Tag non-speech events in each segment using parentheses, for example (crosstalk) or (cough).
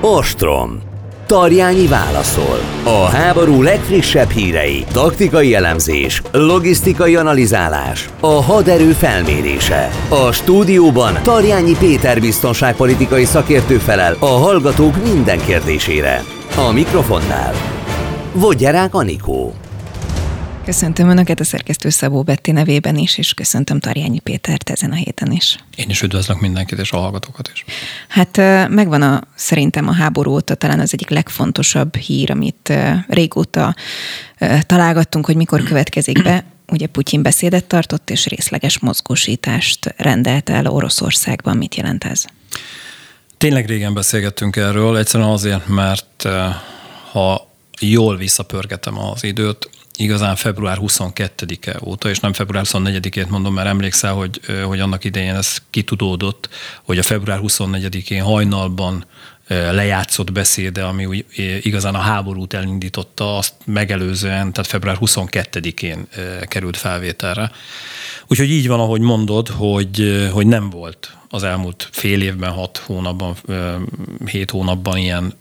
Ostrom. Tarjányi válaszol. A háború legfrissebb hírei, taktikai elemzés, logisztikai analizálás, a haderő felmérése. A stúdióban Tarjányi Péter biztonságpolitikai szakértő felel a hallgatók minden kérdésére. A mikrofonnál Vodgyerák Anikó. Köszöntöm Önöket a szerkesztő Szabó Betti nevében is, és köszöntöm Tarjányi Pétert ezen a héten is. Én is üdvözlök mindenkit, és a hallgatókat is. Hát megvan a, szerintem a háború óta talán az egyik legfontosabb hír, amit régóta találgattunk, hogy mikor következik be. Ugye Putyin beszédet tartott, és részleges mozgósítást rendelt el Oroszországban. Mit jelent ez? Tényleg régen beszélgettünk erről, egyszerűen azért, mert ha jól visszapörgetem az időt, igazán február 22-e óta, és nem február 24-ét mondom, mert emlékszel, hogy, hogy annak idején ez kitudódott, hogy a február 24-én hajnalban lejátszott beszéde, ami úgy igazán a háborút elindította, azt megelőzően, tehát február 22-én került felvételre. Úgyhogy így van, ahogy mondod, hogy, hogy nem volt az elmúlt fél évben, hat hónapban, hét hónapban ilyen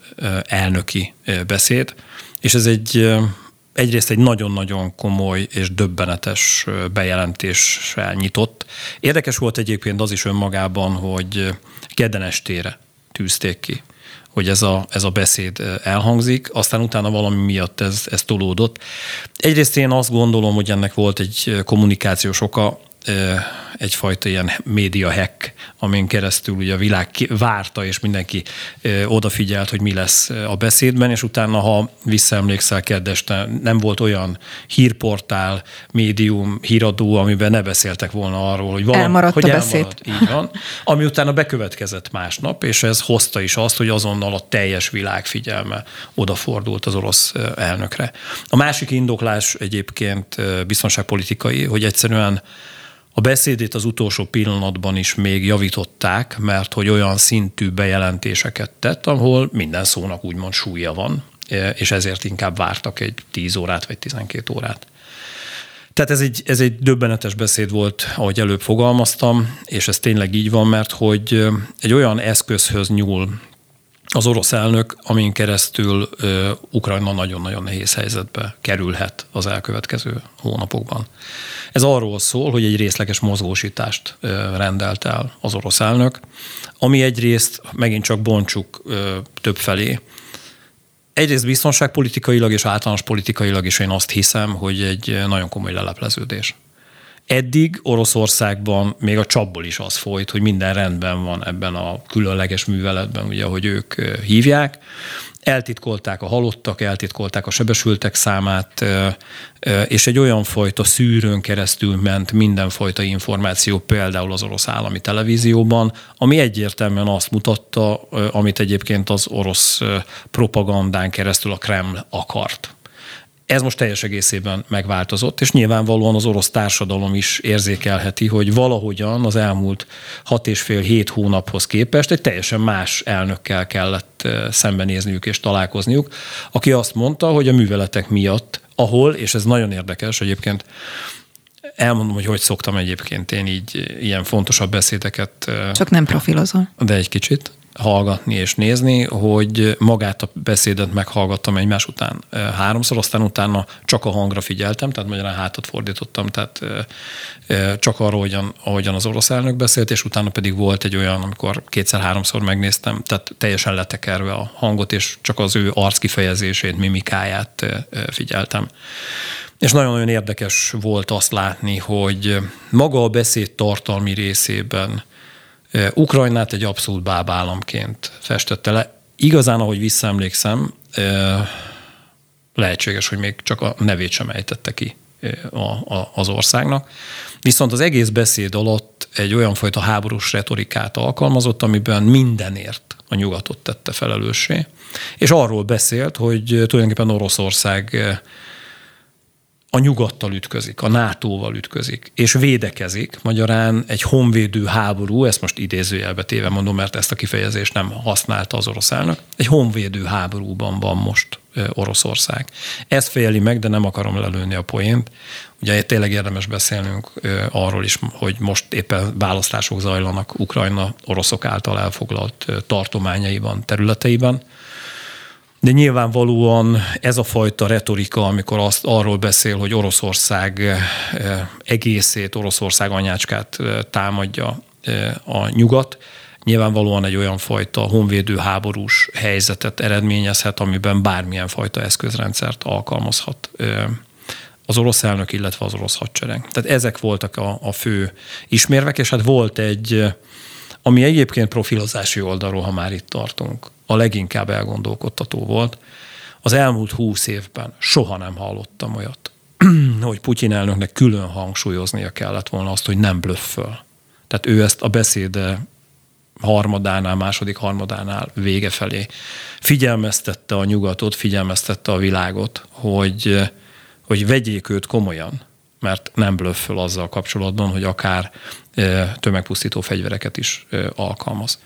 elnöki beszéd, és ez egy egyrészt egy nagyon-nagyon komoly és döbbenetes bejelentéssel nyitott. Érdekes volt egyébként az is önmagában, hogy kedden estére tűzték ki hogy ez a, ez a beszéd elhangzik, aztán utána valami miatt ez, ez tolódott. Egyrészt én azt gondolom, hogy ennek volt egy kommunikációs oka, egyfajta ilyen média hack, amin keresztül ugye a világ várta, és mindenki odafigyelt, hogy mi lesz a beszédben, és utána, ha visszaemlékszel kedveste, nem volt olyan hírportál, médium, híradó, amiben ne beszéltek volna arról, hogy valami, elmaradt hogy a beszéd. Így van. Ami utána bekövetkezett másnap, és ez hozta is azt, hogy azonnal a teljes világ figyelme odafordult az orosz elnökre. A másik indoklás egyébként biztonságpolitikai, hogy egyszerűen a beszédét az utolsó pillanatban is még javították, mert hogy olyan szintű bejelentéseket tett, ahol minden szónak úgymond súlya van, és ezért inkább vártak egy 10 órát vagy 12 órát. Tehát ez egy, ez egy döbbenetes beszéd volt, ahogy előbb fogalmaztam, és ez tényleg így van, mert hogy egy olyan eszközhöz nyúl az orosz elnök, amin keresztül uh, Ukrajna nagyon-nagyon nehéz helyzetbe kerülhet az elkövetkező hónapokban. Ez arról szól, hogy egy részleges mozgósítást uh, rendelt el az orosz elnök, ami egyrészt megint csak bontsuk uh, több felé. Egyrészt biztonságpolitikailag és általános politikailag is én azt hiszem, hogy egy nagyon komoly lelepleződés. Eddig Oroszországban még a csapból is az folyt, hogy minden rendben van ebben a különleges műveletben, ugye, ahogy ők hívják. Eltitkolták a halottak, eltitkolták a sebesültek számát, és egy olyan fajta szűrőn keresztül ment mindenfajta információ, például az orosz állami televízióban, ami egyértelműen azt mutatta, amit egyébként az orosz propagandán keresztül a Kreml akart. Ez most teljes egészében megváltozott, és nyilvánvalóan az orosz társadalom is érzékelheti, hogy valahogyan az elmúlt hat és fél hét hónaphoz képest egy teljesen más elnökkel kellett szembenézniük és találkozniuk, aki azt mondta, hogy a műveletek miatt, ahol, és ez nagyon érdekes egyébként, elmondom, hogy hogy szoktam egyébként én így ilyen fontosabb beszédeket. Csak nem profilozom. De egy kicsit hallgatni és nézni, hogy magát a beszédet meghallgattam egymás után háromszor, aztán utána csak a hangra figyeltem, tehát magyarán hátat fordítottam, tehát csak arról, ahogyan, ahogyan az orosz elnök beszélt, és utána pedig volt egy olyan, amikor kétszer-háromszor megnéztem, tehát teljesen letekerve a hangot, és csak az ő arckifejezését, mimikáját figyeltem. És nagyon-nagyon érdekes volt azt látni, hogy maga a beszéd tartalmi részében Ukrajnát egy abszolút bábállamként festette le. Igazán, ahogy visszaemlékszem, lehetséges, hogy még csak a nevét sem ejtette ki az országnak. Viszont az egész beszéd alatt egy olyan fajta háborús retorikát alkalmazott, amiben mindenért a nyugatot tette felelőssé, és arról beszélt, hogy tulajdonképpen Oroszország a nyugattal ütközik, a NATO-val ütközik, és védekezik, magyarán egy honvédő háború, ezt most idézőjelbe téve mondom, mert ezt a kifejezést nem használta az orosz elnök, egy honvédő háborúban van most Oroszország. Ezt fejeli meg, de nem akarom lelőni a poént. Ugye tényleg érdemes beszélnünk arról is, hogy most éppen választások zajlanak Ukrajna oroszok által elfoglalt tartományaiban, területeiben. De nyilvánvalóan ez a fajta retorika, amikor azt arról beszél, hogy Oroszország egészét, Oroszország anyácskát támadja a nyugat, nyilvánvalóan egy olyan fajta honvédő háborús helyzetet eredményezhet, amiben bármilyen fajta eszközrendszert alkalmazhat az orosz elnök, illetve az orosz hadsereg. Tehát ezek voltak a, a fő ismérvek, és hát volt egy, ami egyébként profilozási oldalról, ha már itt tartunk, a leginkább elgondolkodtató volt. Az elmúlt húsz évben soha nem hallottam olyat, (clears throat) hogy Putyin elnöknek külön hangsúlyoznia kellett volna azt, hogy nem blöfföl. Tehát ő ezt a beszéde harmadánál, második harmadánál vége felé figyelmeztette a nyugatot, figyelmeztette a világot, hogy, hogy vegyék őt komolyan, mert nem blöfföl azzal kapcsolatban, hogy akár tömegpusztító fegyvereket is alkalmaz.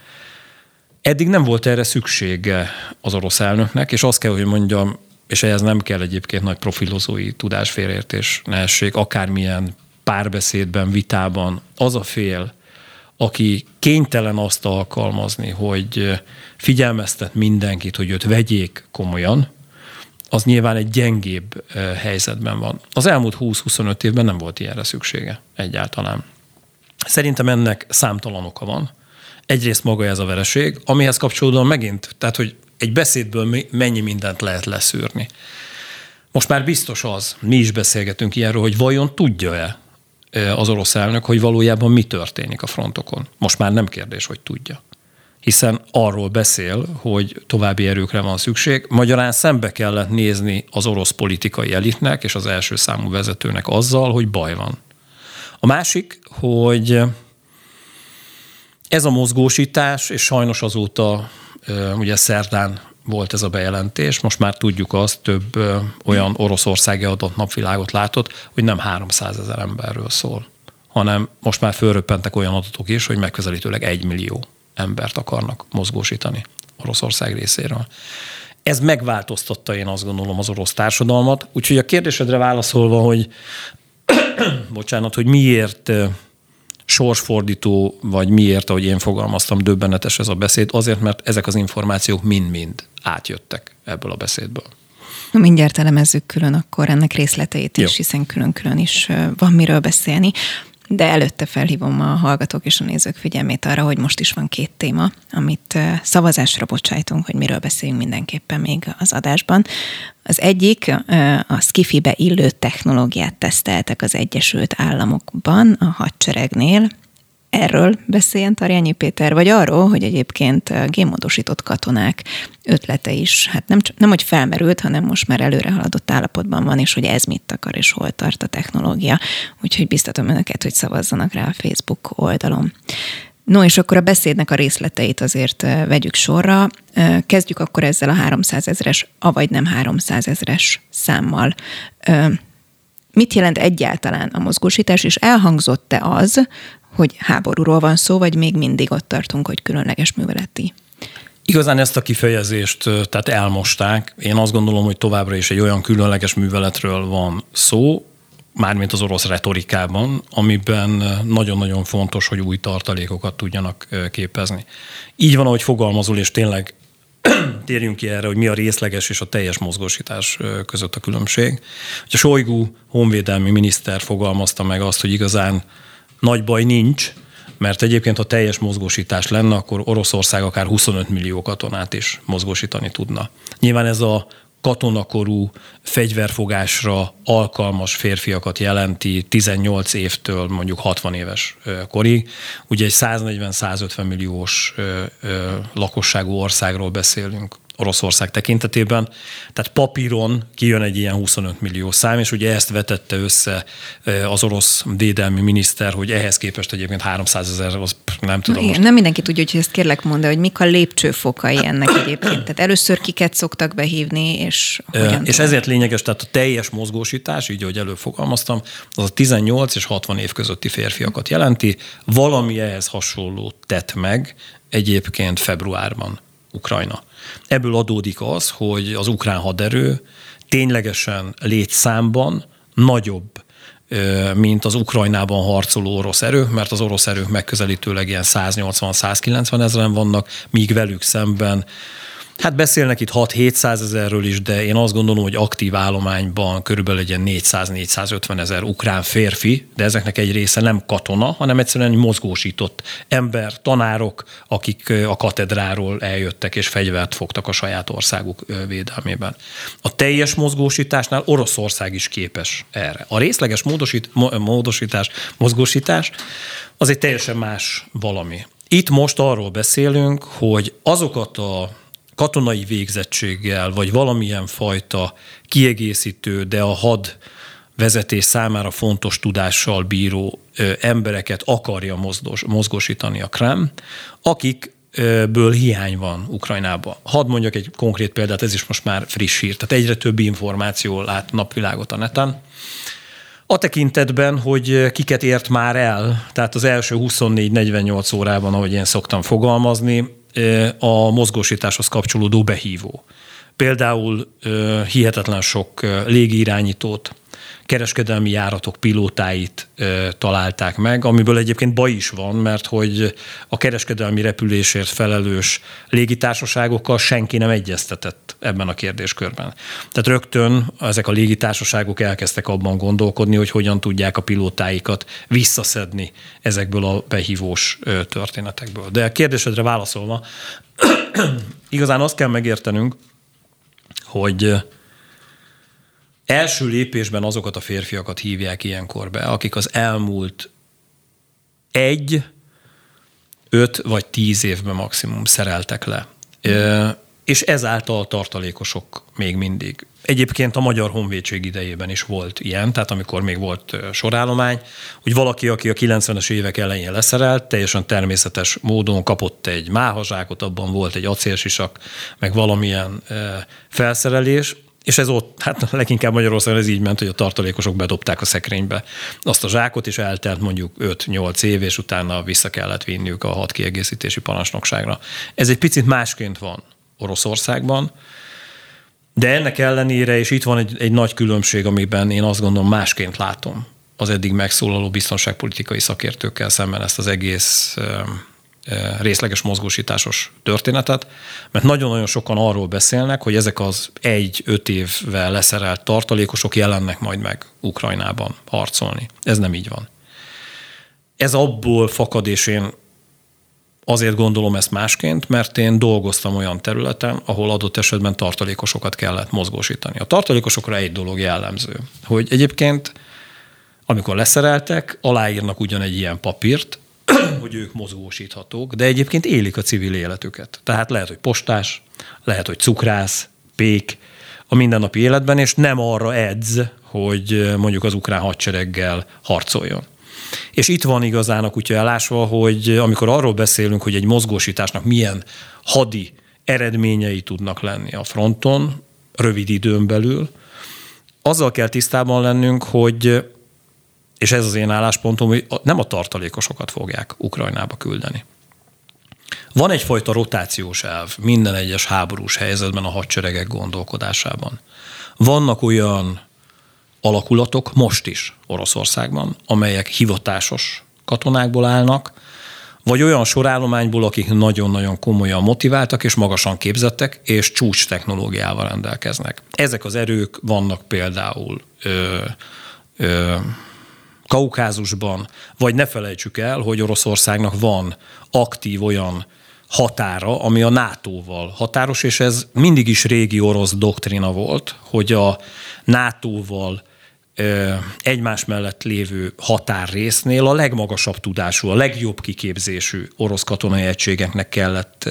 Eddig nem volt erre szüksége az orosz elnöknek, és azt kell, hogy mondjam, és ehhez nem kell egyébként nagy profilozói tudás, félértés, nehesség, akármilyen párbeszédben, vitában az a fél, aki kénytelen azt alkalmazni, hogy figyelmeztet mindenkit, hogy őt vegyék komolyan, az nyilván egy gyengébb helyzetben van. Az elmúlt 20-25 évben nem volt ilyenre szüksége egyáltalán. Szerintem ennek számtalan oka van. Egyrészt maga ez a vereség, amihez kapcsolódóan megint, tehát hogy egy beszédből mennyi mindent lehet leszűrni. Most már biztos az, mi is beszélgetünk ilyenről, hogy vajon tudja-e az orosz elnök, hogy valójában mi történik a frontokon. Most már nem kérdés, hogy tudja. Hiszen arról beszél, hogy további erőkre van szükség. Magyarán szembe kellett nézni az orosz politikai elitnek és az első számú vezetőnek azzal, hogy baj van. A másik, hogy ez a mozgósítás, és sajnos azóta ugye szerdán volt ez a bejelentés, most már tudjuk azt, több olyan oroszországi adott napvilágot látott, hogy nem 300 ezer emberről szól, hanem most már fölröppentek olyan adatok is, hogy megközelítőleg egy millió embert akarnak mozgósítani Oroszország részéről. Ez megváltoztatta, én azt gondolom, az orosz társadalmat. Úgyhogy a kérdésedre válaszolva, hogy (coughs) bocsánat, hogy miért sorsfordító, vagy miért, ahogy én fogalmaztam, döbbenetes ez a beszéd, azért, mert ezek az információk mind-mind átjöttek ebből a beszédből. Na, mindjárt elemezzük külön akkor ennek részleteit is, Jó. hiszen külön-külön is van miről beszélni. De előtte felhívom a hallgatók és a nézők figyelmét arra, hogy most is van két téma, amit szavazásra bocsájtunk, hogy miről beszéljünk mindenképpen még az adásban. Az egyik a Skifibe illő technológiát teszteltek az Egyesült Államokban, a hadseregnél, erről beszéljen Tarjányi Péter, vagy arról, hogy egyébként gémódosított katonák ötlete is, hát nem, nem hogy felmerült, hanem most már előre haladott állapotban van, és hogy ez mit akar, és hol tart a technológia. Úgyhogy biztatom önöket, hogy szavazzanak rá a Facebook oldalon. No, és akkor a beszédnek a részleteit azért vegyük sorra. Kezdjük akkor ezzel a 300 ezres, avagy nem 300 ezres számmal. Mit jelent egyáltalán a mozgósítás, és elhangzott-e az, hogy háborúról van szó, vagy még mindig ott tartunk, hogy különleges műveleti? Igazán ezt a kifejezést tehát elmosták. Én azt gondolom, hogy továbbra is egy olyan különleges műveletről van szó, mármint az orosz retorikában, amiben nagyon-nagyon fontos, hogy új tartalékokat tudjanak képezni. Így van, ahogy fogalmazol, és tényleg (clears throat) térjünk ki erre, hogy mi a részleges és a teljes mozgósítás között a különbség. A Sojgu honvédelmi miniszter fogalmazta meg azt, hogy igazán nagy baj nincs, mert egyébként, ha teljes mozgósítás lenne, akkor Oroszország akár 25 millió katonát is mozgósítani tudna. Nyilván ez a katonakorú fegyverfogásra alkalmas férfiakat jelenti 18 évtől mondjuk 60 éves korig. Ugye egy 140-150 milliós lakosságú országról beszélünk Oroszország tekintetében. Tehát papíron kijön egy ilyen 25 millió szám, és ugye ezt vetette össze az orosz védelmi miniszter, hogy ehhez képest egyébként 300 ezer, az nem tudom. Igen, most. Nem mindenki tudja, hogy ezt kérlek mondani, hogy mik a lépcsőfokai ennek egyébként. Tehát először kiket szoktak behívni, és hogyan És ezért lényeges, tehát a teljes mozgósítás, így ahogy előbb fogalmaztam, az a 18 és 60 év közötti férfiakat jelenti. Valami ehhez hasonló tett meg egyébként februárban Ukrajna. Ebből adódik az, hogy az ukrán haderő ténylegesen létszámban nagyobb, mint az Ukrajnában harcoló orosz erők, mert az orosz erők megközelítőleg ilyen 180-190 ezeren vannak, míg velük szemben Hát beszélnek itt 6-700 ezerről is, de én azt gondolom, hogy aktív állományban körülbelül egy 400-450 ezer ukrán férfi, de ezeknek egy része nem katona, hanem egyszerűen egy mozgósított ember, tanárok, akik a katedráról eljöttek és fegyvert fogtak a saját országuk védelmében. A teljes mozgósításnál Oroszország is képes erre. A részleges módosít, módosítás, mozgósítás az egy teljesen más valami. Itt most arról beszélünk, hogy azokat a katonai végzettséggel, vagy valamilyen fajta kiegészítő, de a had vezetés számára fontos tudással bíró embereket akarja mozgos, mozgosítani a Krem, akikből hiány van Ukrajnában. Hadd mondjak egy konkrét példát, ez is most már friss hír, tehát egyre több információ lát napvilágot a neten. A tekintetben, hogy kiket ért már el, tehát az első 24-48 órában, ahogy én szoktam fogalmazni, a mozgósításhoz kapcsolódó behívó. Például hihetetlen sok légirányítót, kereskedelmi járatok pilótáit találták meg, amiből egyébként baj is van, mert hogy a kereskedelmi repülésért felelős légitársaságokkal senki nem egyeztetett ebben a kérdéskörben. Tehát rögtön ezek a légitársaságok elkezdtek abban gondolkodni, hogy hogyan tudják a pilótáikat visszaszedni ezekből a behívós történetekből. De a kérdésedre válaszolva, (clears throat) igazán azt kell megértenünk, hogy első lépésben azokat a férfiakat hívják ilyenkor be, akik az elmúlt egy, öt vagy tíz évben maximum szereltek le. És ezáltal tartalékosok még mindig. Egyébként a Magyar Honvédség idejében is volt ilyen, tehát amikor még volt sorállomány, hogy valaki, aki a 90-es évek elején leszerelt, teljesen természetes módon kapott egy máhazsákot, abban volt egy acélsisak, meg valamilyen felszerelés, és ez ott, hát leginkább Magyarországon ez így ment, hogy a tartalékosok bedobták a szekrénybe azt a zsákot, és eltelt mondjuk 5-8 év, és utána vissza kellett vinniük a hat kiegészítési parancsnokságra. Ez egy picit másként van Oroszországban, de ennek ellenére, és itt van egy, egy nagy különbség, amiben én azt gondolom másként látom az eddig megszólaló biztonságpolitikai szakértőkkel szemben ezt az egész részleges mozgósításos történetet, mert nagyon-nagyon sokan arról beszélnek, hogy ezek az egy-öt évvel leszerelt tartalékosok jelennek majd meg Ukrajnában harcolni. Ez nem így van. Ez abból fakad, és én azért gondolom ezt másként, mert én dolgoztam olyan területen, ahol adott esetben tartalékosokat kellett mozgósítani. A tartalékosokra egy dolog jellemző, hogy egyébként amikor leszereltek, aláírnak ugyan egy ilyen papírt, hogy ők mozgósíthatók, de egyébként élik a civil életüket. Tehát lehet, hogy postás, lehet, hogy cukrász, pék a mindennapi életben, és nem arra edz, hogy mondjuk az ukrán hadsereggel harcoljon. És itt van igazán a kutya elásva, hogy amikor arról beszélünk, hogy egy mozgósításnak milyen hadi eredményei tudnak lenni a fronton, rövid időn belül, azzal kell tisztában lennünk, hogy és ez az én álláspontom, hogy nem a tartalékosokat fogják Ukrajnába küldeni. Van egyfajta rotációs elv minden egyes háborús helyzetben a hadseregek gondolkodásában. Vannak olyan alakulatok most is Oroszországban, amelyek hivatásos katonákból állnak, vagy olyan sorállományból, akik nagyon-nagyon komolyan motiváltak és magasan képzettek, és csúcs technológiával rendelkeznek. Ezek az erők vannak például ö, ö, Kaukázusban, vagy ne felejtsük el, hogy Oroszországnak van aktív olyan határa, ami a NATO-val határos, és ez mindig is régi orosz doktrina volt, hogy a NATO-val egymás mellett lévő határrésznél a legmagasabb tudású, a legjobb kiképzésű orosz katonai egységeknek kellett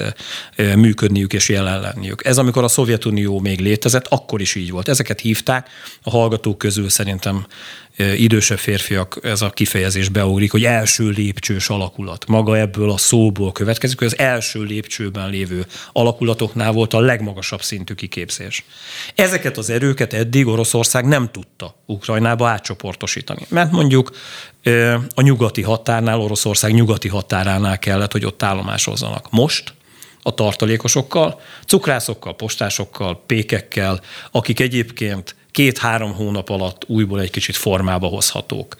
működniük és jelen lenniük. Ez amikor a Szovjetunió még létezett, akkor is így volt. Ezeket hívták, a hallgatók közül szerintem idősebb férfiak ez a kifejezés beugrik, hogy első lépcsős alakulat. Maga ebből a szóból következik, hogy az első lépcsőben lévő alakulatoknál volt a legmagasabb szintű kiképzés. Ezeket az erőket eddig Oroszország nem tudta Ukrajnába átcsoportosítani. Mert mondjuk a nyugati határnál, Oroszország nyugati határánál kellett, hogy ott állomásozzanak. Most a tartalékosokkal, cukrászokkal, postásokkal, pékekkel, akik egyébként két-három hónap alatt újból egy kicsit formába hozhatók.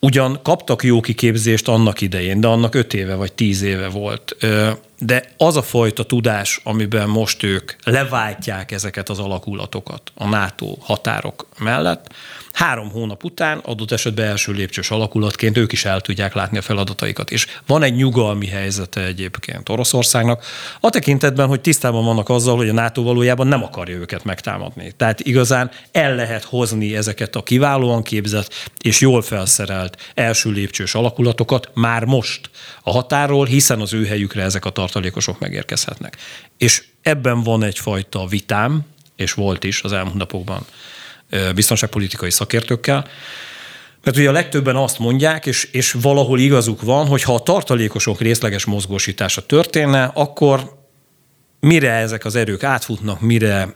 Ugyan kaptak jó kiképzést annak idején, de annak öt éve vagy tíz éve volt. De az a fajta tudás, amiben most ők leváltják ezeket az alakulatokat a NATO határok mellett, három hónap után adott esetben első lépcsős alakulatként ők is el tudják látni a feladataikat. És van egy nyugalmi helyzete egyébként Oroszországnak, a tekintetben, hogy tisztában vannak azzal, hogy a NATO valójában nem akarja őket megtámadni. Tehát igazán el lehet hozni ezeket a kiválóan képzett és jól felszerelt első lépcsős alakulatokat már most a határól, hiszen az ő helyükre ezek a tartalékosok megérkezhetnek. És ebben van egyfajta vitám, és volt is az elmúlt napokban biztonságpolitikai szakértőkkel, mert ugye a legtöbben azt mondják, és, és valahol igazuk van, hogy ha a tartalékosok részleges mozgósítása történne, akkor mire ezek az erők átfutnak, mire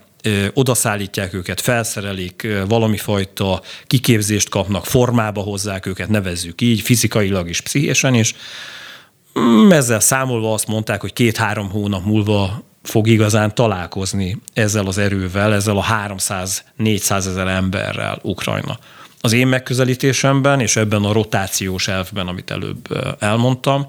odaszállítják őket, felszerelik, valami fajta kiképzést kapnak, formába hozzák őket, nevezzük így, fizikailag is, pszichésen is. Mm, ezzel számolva azt mondták, hogy két-három hónap múlva fog igazán találkozni ezzel az erővel, ezzel a 300-400 ezer emberrel Ukrajna. Az én megközelítésemben, és ebben a rotációs elvben, amit előbb elmondtam,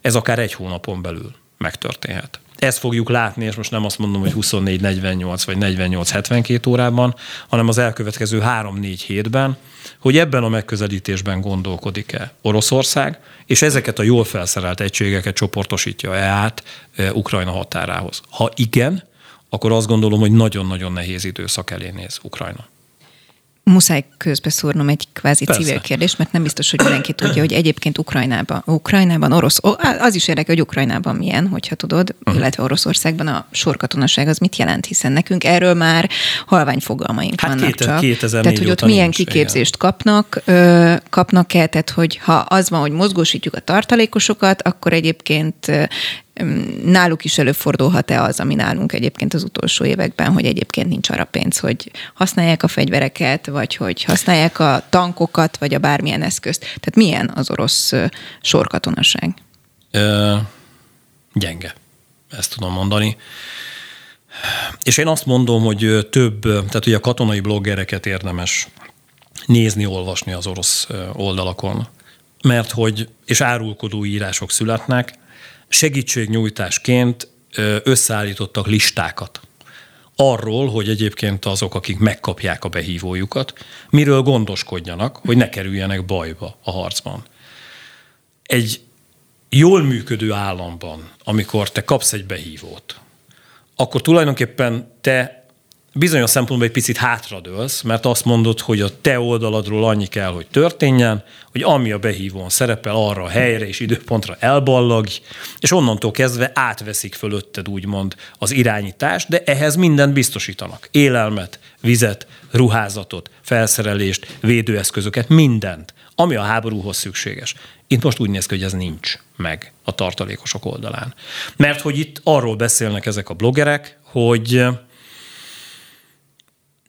ez akár egy hónapon belül megtörténhet. Ezt fogjuk látni, és most nem azt mondom, hogy 24-48 vagy 48-72 órában, hanem az elkövetkező 3-4 hétben, hogy ebben a megközelítésben gondolkodik-e Oroszország, és ezeket a jól felszerelt egységeket csoportosítja-e át e, Ukrajna határához. Ha igen, akkor azt gondolom, hogy nagyon-nagyon nehéz időszak elé néz Ukrajna. Muszáj közbeszúrnom egy kvázi Persze. civil kérdést, mert nem biztos, hogy mindenki tudja, hogy egyébként Ukrajnában, Ukrajnában, orosz, az is érdekel, hogy Ukrajnában milyen, hogyha tudod, uh-huh. illetve Oroszországban a sorkatonaság az mit jelent, hiszen nekünk erről már halvány fogalmaink hát vannak két, csak. 2004 tehát, hogy ott milyen kiképzést igen. kapnak, kapnak-e, tehát, hogy ha az van, hogy mozgósítjuk a tartalékosokat, akkor egyébként náluk is előfordulhat-e az, ami nálunk egyébként az utolsó években, hogy egyébként nincs arra pénz, hogy használják a fegyvereket, vagy hogy használják a tankokat, vagy a bármilyen eszközt. Tehát milyen az orosz sorkatonaság? Ö, gyenge, ezt tudom mondani. És én azt mondom, hogy több, tehát ugye a katonai bloggereket érdemes nézni, olvasni az orosz oldalakon, mert hogy, és árulkodó írások születnek, segítségnyújtásként összeállítottak listákat arról, hogy egyébként azok, akik megkapják a behívójukat, miről gondoskodjanak, hogy ne kerüljenek bajba a harcban. Egy jól működő államban, amikor te kapsz egy behívót, akkor tulajdonképpen te bizonyos szempontból egy picit hátradőlsz, mert azt mondod, hogy a te oldaladról annyi kell, hogy történjen, hogy ami a behívón szerepel, arra a helyre és időpontra elballag, és onnantól kezdve átveszik fölötted úgymond az irányítást, de ehhez mindent biztosítanak. Élelmet, vizet, ruházatot, felszerelést, védőeszközöket, mindent, ami a háborúhoz szükséges. Itt most úgy néz ki, hogy ez nincs meg a tartalékosok oldalán. Mert hogy itt arról beszélnek ezek a blogerek, hogy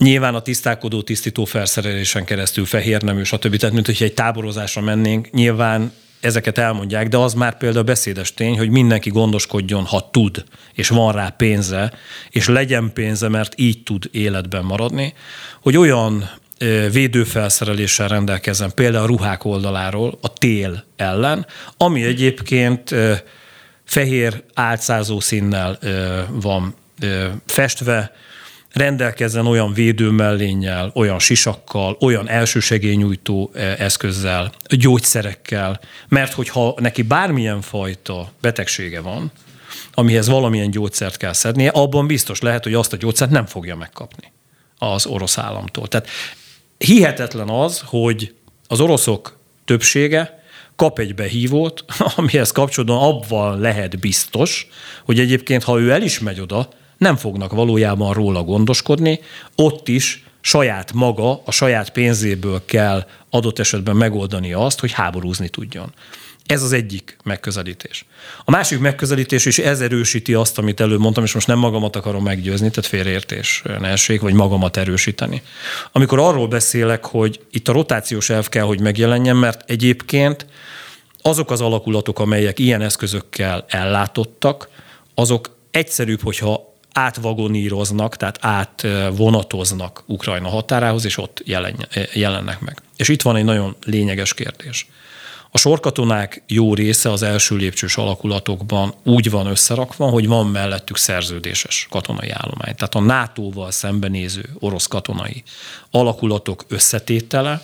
Nyilván a tisztálkodó, tisztító felszerelésen keresztül fehér nemű, stb. Tehát, mint hogyha egy táborozásra mennénk, nyilván ezeket elmondják, de az már például beszédes tény, hogy mindenki gondoskodjon, ha tud, és van rá pénze, és legyen pénze, mert így tud életben maradni, hogy olyan védőfelszereléssel rendelkezzen, például a ruhák oldaláról, a tél ellen, ami egyébként fehér álcázó színnel van festve, rendelkezzen olyan védőmellénnyel, olyan sisakkal, olyan elsősegélynyújtó eh, eszközzel, gyógyszerekkel, mert hogyha neki bármilyen fajta betegsége van, amihez valamilyen gyógyszert kell szednie, abban biztos lehet, hogy azt a gyógyszert nem fogja megkapni az orosz államtól. Tehát hihetetlen az, hogy az oroszok többsége kap egy behívót, (laughs) amihez kapcsolódóan abban lehet biztos, hogy egyébként, ha ő el is megy oda, nem fognak valójában róla gondoskodni, ott is saját maga, a saját pénzéből kell adott esetben megoldani azt, hogy háborúzni tudjon. Ez az egyik megközelítés. A másik megközelítés, és ez erősíti azt, amit előbb mondtam, és most nem magamat akarom meggyőzni, tehát félreértés ne essék, vagy magamat erősíteni. Amikor arról beszélek, hogy itt a rotációs elv kell, hogy megjelenjen, mert egyébként azok az alakulatok, amelyek ilyen eszközökkel ellátottak, azok egyszerűbb, hogyha átvagoníroznak, tehát átvonatoznak Ukrajna határához, és ott jelennek meg. És itt van egy nagyon lényeges kérdés. A sorkatonák jó része az első lépcsős alakulatokban úgy van összerakva, hogy van mellettük szerződéses katonai állomány. Tehát a NATO-val szembenéző orosz katonai alakulatok összetétele,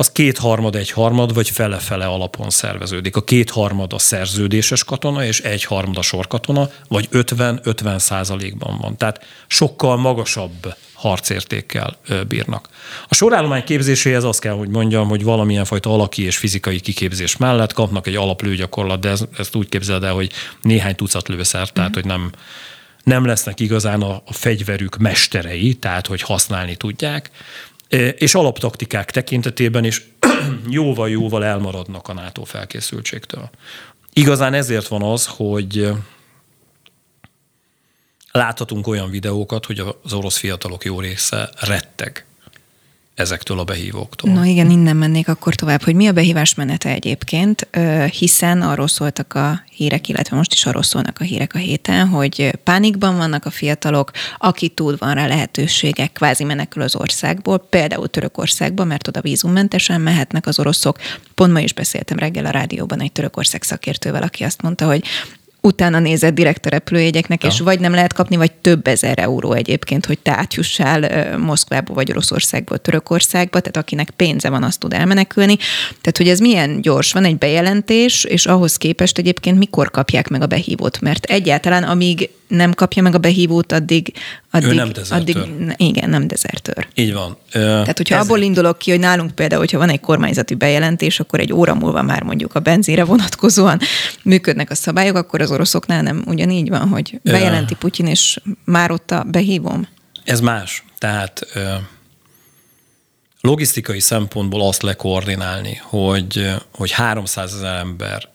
az kétharmad, egyharmad, vagy fele-fele alapon szerveződik. A kétharmad a szerződéses katona, és egyharmad a sorkatona, vagy 50-50 százalékban van. Tehát sokkal magasabb harcértékkel bírnak. A sorállomány képzéséhez azt kell, hogy mondjam, hogy valamilyen fajta alaki és fizikai kiképzés mellett kapnak egy alaplőgyakorlat, de ezt úgy képzeld el, hogy néhány tucat lőszer, tehát hogy nem, nem lesznek igazán a, a fegyverük mesterei, tehát hogy használni tudják, és alaptaktikák tekintetében is (clears throat) jóval-jóval elmaradnak a NATO felkészültségtől. Igazán ezért van az, hogy láthatunk olyan videókat, hogy az orosz fiatalok jó része retteg ezektől a behívóktól. Na igen, innen mennék akkor tovább, hogy mi a behívás menete egyébként, hiszen arról szóltak a hírek, illetve most is arról szólnak a hírek a héten, hogy pánikban vannak a fiatalok, aki tud, van rá lehetőségek, kvázi menekül az országból, például Törökországba, mert oda vízummentesen mehetnek az oroszok. Pont ma is beszéltem reggel a rádióban egy Törökország szakértővel, aki azt mondta, hogy utána nézett direkt a repülőjegyeknek, ja. és vagy nem lehet kapni, vagy több ezer euró egyébként, hogy te átjussál Moszkvába, vagy Oroszországból Törökországba, tehát akinek pénze van, azt tud elmenekülni. Tehát, hogy ez milyen gyors, van egy bejelentés, és ahhoz képest egyébként mikor kapják meg a behívót, mert egyáltalán amíg nem kapja meg a behívót, addig... addig ő nem dezertőr. Addig, igen, nem dezertőr. Így van. Tehát, hogyha ez... abból indulok ki, hogy nálunk például, hogyha van egy kormányzati bejelentés, akkor egy óra múlva már mondjuk a benzére vonatkozóan (laughs) működnek a szabályok, akkor az oroszoknál nem ugyanígy van, hogy bejelenti Putyin, és már ott a behívom? Ez más. Tehát logisztikai szempontból azt lekoordinálni, hogy, hogy 300 ezer ember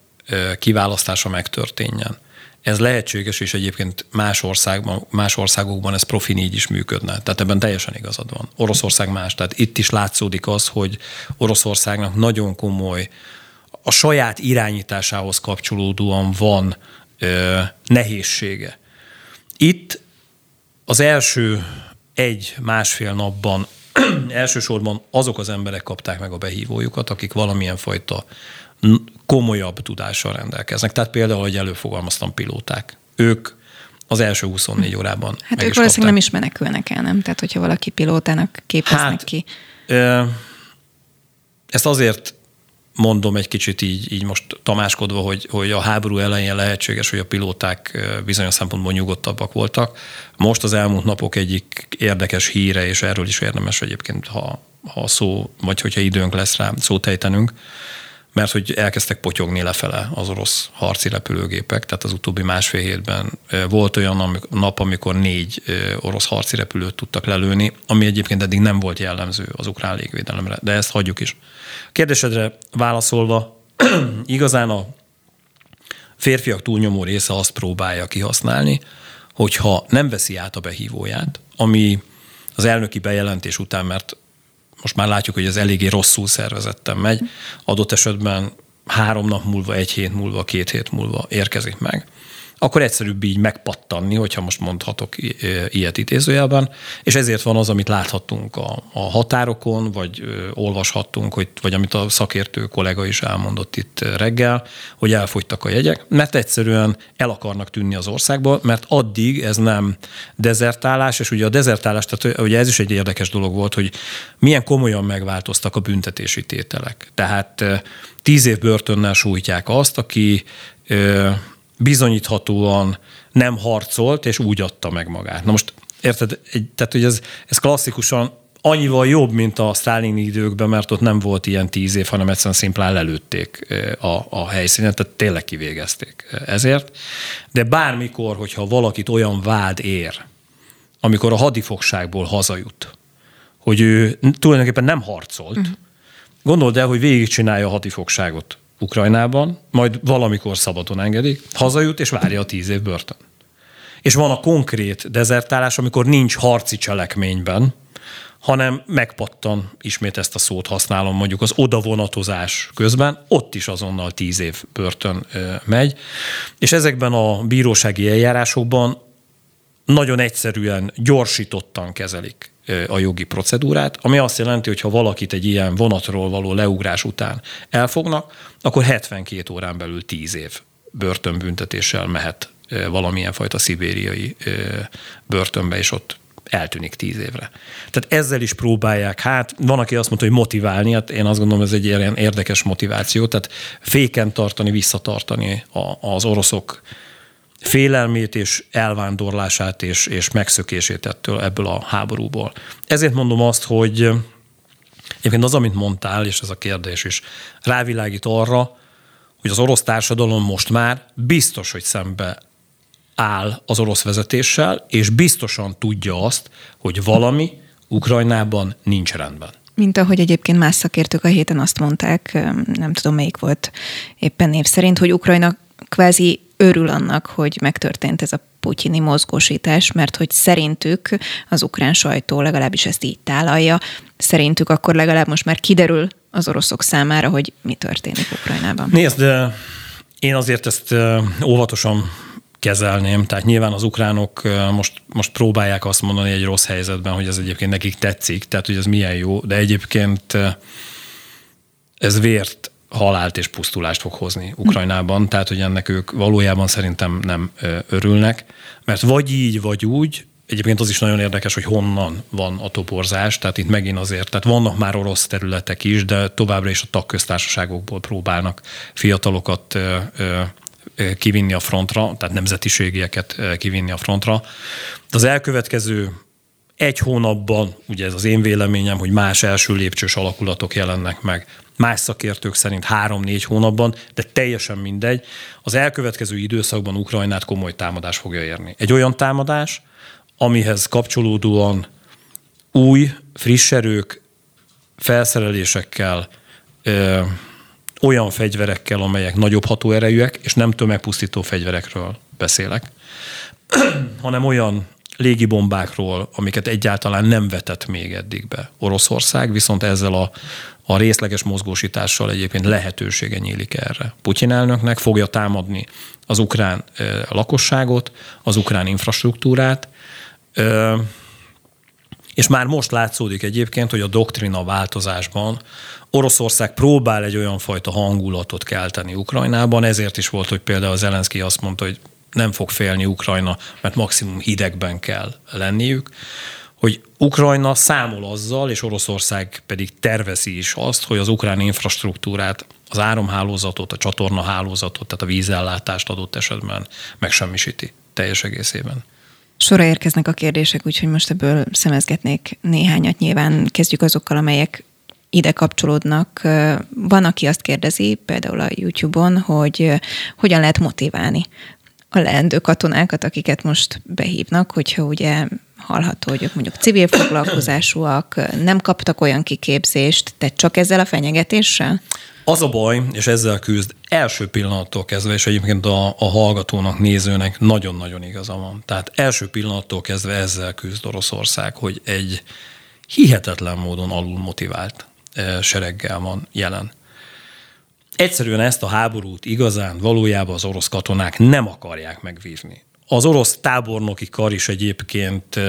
kiválasztása megtörténjen ez lehetséges, és egyébként más, országban, más országokban ez profin így is működne. Tehát ebben teljesen igazad van. Oroszország más. Tehát itt is látszódik az, hogy Oroszországnak nagyon komoly, a saját irányításához kapcsolódóan van ö, nehézsége. Itt az első egy-másfél napban (clears throat) elsősorban azok az emberek kapták meg a behívójukat, akik valamilyen fajta komolyabb tudással rendelkeznek. Tehát például, hogy előfogalmaztam, pilóták. Ők az első 24 órában Hát ők valószínűleg nem is menekülnek el, nem? Tehát, hogyha valaki pilótának képeznek hát, ki. Ö, ezt azért mondom egy kicsit így, így most tamáskodva, hogy, hogy a háború elején lehetséges, hogy a pilóták bizonyos szempontból nyugodtabbak voltak. Most az elmúlt napok egyik érdekes híre, és erről is érdemes egyébként, ha, ha szó, vagy hogyha időnk lesz rá szót ejtenünk, mert hogy elkezdtek potyogni lefele az orosz harci repülőgépek, tehát az utóbbi másfél hétben volt olyan nap, amikor négy orosz harci repülőt tudtak lelőni, ami egyébként eddig nem volt jellemző az ukrán légvédelemre, de ezt hagyjuk is. Kérdésedre válaszolva, (clears throat) igazán a férfiak túlnyomó része azt próbálja kihasználni, hogyha nem veszi át a behívóját, ami az elnöki bejelentés után, mert most már látjuk, hogy ez eléggé rosszul szervezetten megy, adott esetben három nap múlva, egy hét múlva, két hét múlva érkezik meg akkor egyszerűbb így megpattanni, hogyha most mondhatok ilyet idézőjelben, és ezért van az, amit láthattunk a, a határokon, vagy olvashattunk, hogy, vagy amit a szakértő kollega is elmondott itt reggel, hogy elfogytak a jegyek, mert egyszerűen el akarnak tűnni az országból, mert addig ez nem dezertálás, és ugye a dezertálás, tehát ugye ez is egy érdekes dolog volt, hogy milyen komolyan megváltoztak a büntetési tételek. Tehát tíz év börtönnel sújtják azt, aki bizonyíthatóan nem harcolt, és úgy adta meg magát. Na most érted, egy, tehát hogy ez, ez klasszikusan annyival jobb, mint a Stalin időkben, mert ott nem volt ilyen tíz év, hanem egyszerűen szimplán lelőtték a, a helyszínen, tehát tényleg kivégezték ezért. De bármikor, hogyha valakit olyan vád ér, amikor a hadifogságból hazajut, hogy ő tulajdonképpen nem harcolt, uh-huh. gondold el, hogy végigcsinálja a hadifogságot Ukrajnában, majd valamikor szabadon engedik, hazajut és várja a tíz év börtön. És van a konkrét dezertálás, amikor nincs harci cselekményben, hanem megpattan, ismét ezt a szót használom, mondjuk az odavonatozás közben, ott is azonnal tíz év börtön megy. És ezekben a bírósági eljárásokban nagyon egyszerűen, gyorsítottan kezelik a jogi procedúrát, ami azt jelenti, hogy ha valakit egy ilyen vonatról való leugrás után elfognak, akkor 72 órán belül 10 év börtönbüntetéssel mehet valamilyen fajta szibériai börtönbe, és ott eltűnik tíz évre. Tehát ezzel is próbálják, hát van, aki azt mondta, hogy motiválni, hát én azt gondolom, ez egy ilyen érdekes motiváció, tehát féken tartani, visszatartani az oroszok félelmét és elvándorlását és, és megszökését ettől, ebből a háborúból. Ezért mondom azt, hogy egyébként az, amit mondtál, és ez a kérdés is rávilágít arra, hogy az orosz társadalom most már biztos, hogy szembe áll az orosz vezetéssel, és biztosan tudja azt, hogy valami Ukrajnában nincs rendben. Mint ahogy egyébként más szakértők a héten azt mondták, nem tudom melyik volt éppen név szerint, hogy Ukrajna kvázi örül annak, hogy megtörtént ez a putyini mozgósítás, mert hogy szerintük az ukrán sajtó legalábbis ezt így tálalja, szerintük akkor legalább most már kiderül az oroszok számára, hogy mi történik Ukrajnában. Nézd, de én azért ezt óvatosan kezelném. Tehát nyilván az ukránok most, most próbálják azt mondani egy rossz helyzetben, hogy ez egyébként nekik tetszik, tehát hogy ez milyen jó, de egyébként ez vért, halált és pusztulást fog hozni Ukrajnában, tehát hogy ennek ők valójában szerintem nem örülnek, mert vagy így, vagy úgy, Egyébként az is nagyon érdekes, hogy honnan van a toporzás, tehát itt megint azért, tehát vannak már orosz területek is, de továbbra is a tagköztársaságokból próbálnak fiatalokat kivinni a frontra, tehát nemzetiségieket kivinni a frontra. De az elkövetkező egy hónapban, ugye ez az én véleményem, hogy más első lépcsős alakulatok jelennek meg, más szakértők szerint három-négy hónapban, de teljesen mindegy. Az elkövetkező időszakban Ukrajnát komoly támadás fogja érni. Egy olyan támadás, amihez kapcsolódóan új, friss erők, felszerelésekkel, olyan fegyverekkel, amelyek nagyobb hatóerejűek, és nem tömegpusztító fegyverekről beszélek, (clears throat) hanem olyan légibombákról, amiket egyáltalán nem vetett még eddig be Oroszország, viszont ezzel a, a részleges mozgósítással egyébként lehetősége nyílik erre. Putyin elnöknek fogja támadni az ukrán lakosságot, az ukrán infrastruktúrát, és már most látszódik egyébként, hogy a doktrina változásban Oroszország próbál egy olyan fajta hangulatot kelteni Ukrajnában, ezért is volt, hogy például Zelenszky azt mondta, hogy nem fog félni Ukrajna, mert maximum hidegben kell lenniük, hogy Ukrajna számol azzal, és Oroszország pedig tervezi is azt, hogy az ukrán infrastruktúrát, az áramhálózatot, a csatornahálózatot, tehát a vízellátást adott esetben megsemmisíti teljes egészében. Sorra érkeznek a kérdések, úgyhogy most ebből szemezgetnék néhányat. Nyilván kezdjük azokkal, amelyek ide kapcsolódnak. Van, aki azt kérdezi, például a YouTube-on, hogy hogyan lehet motiválni a leendő katonákat, akiket most behívnak, hogyha ugye hallható, hogy ők mondjuk civil foglalkozásúak, nem kaptak olyan kiképzést, te csak ezzel a fenyegetéssel? Az a baj, és ezzel küzd első pillanattól kezdve, és egyébként a, a hallgatónak, nézőnek nagyon-nagyon igaza van. Tehát első pillanattól kezdve ezzel küzd Oroszország, hogy egy hihetetlen módon alul motivált sereggel van jelen. Egyszerűen ezt a háborút igazán valójában az orosz katonák nem akarják megvívni. Az orosz tábornoki kar is egyébként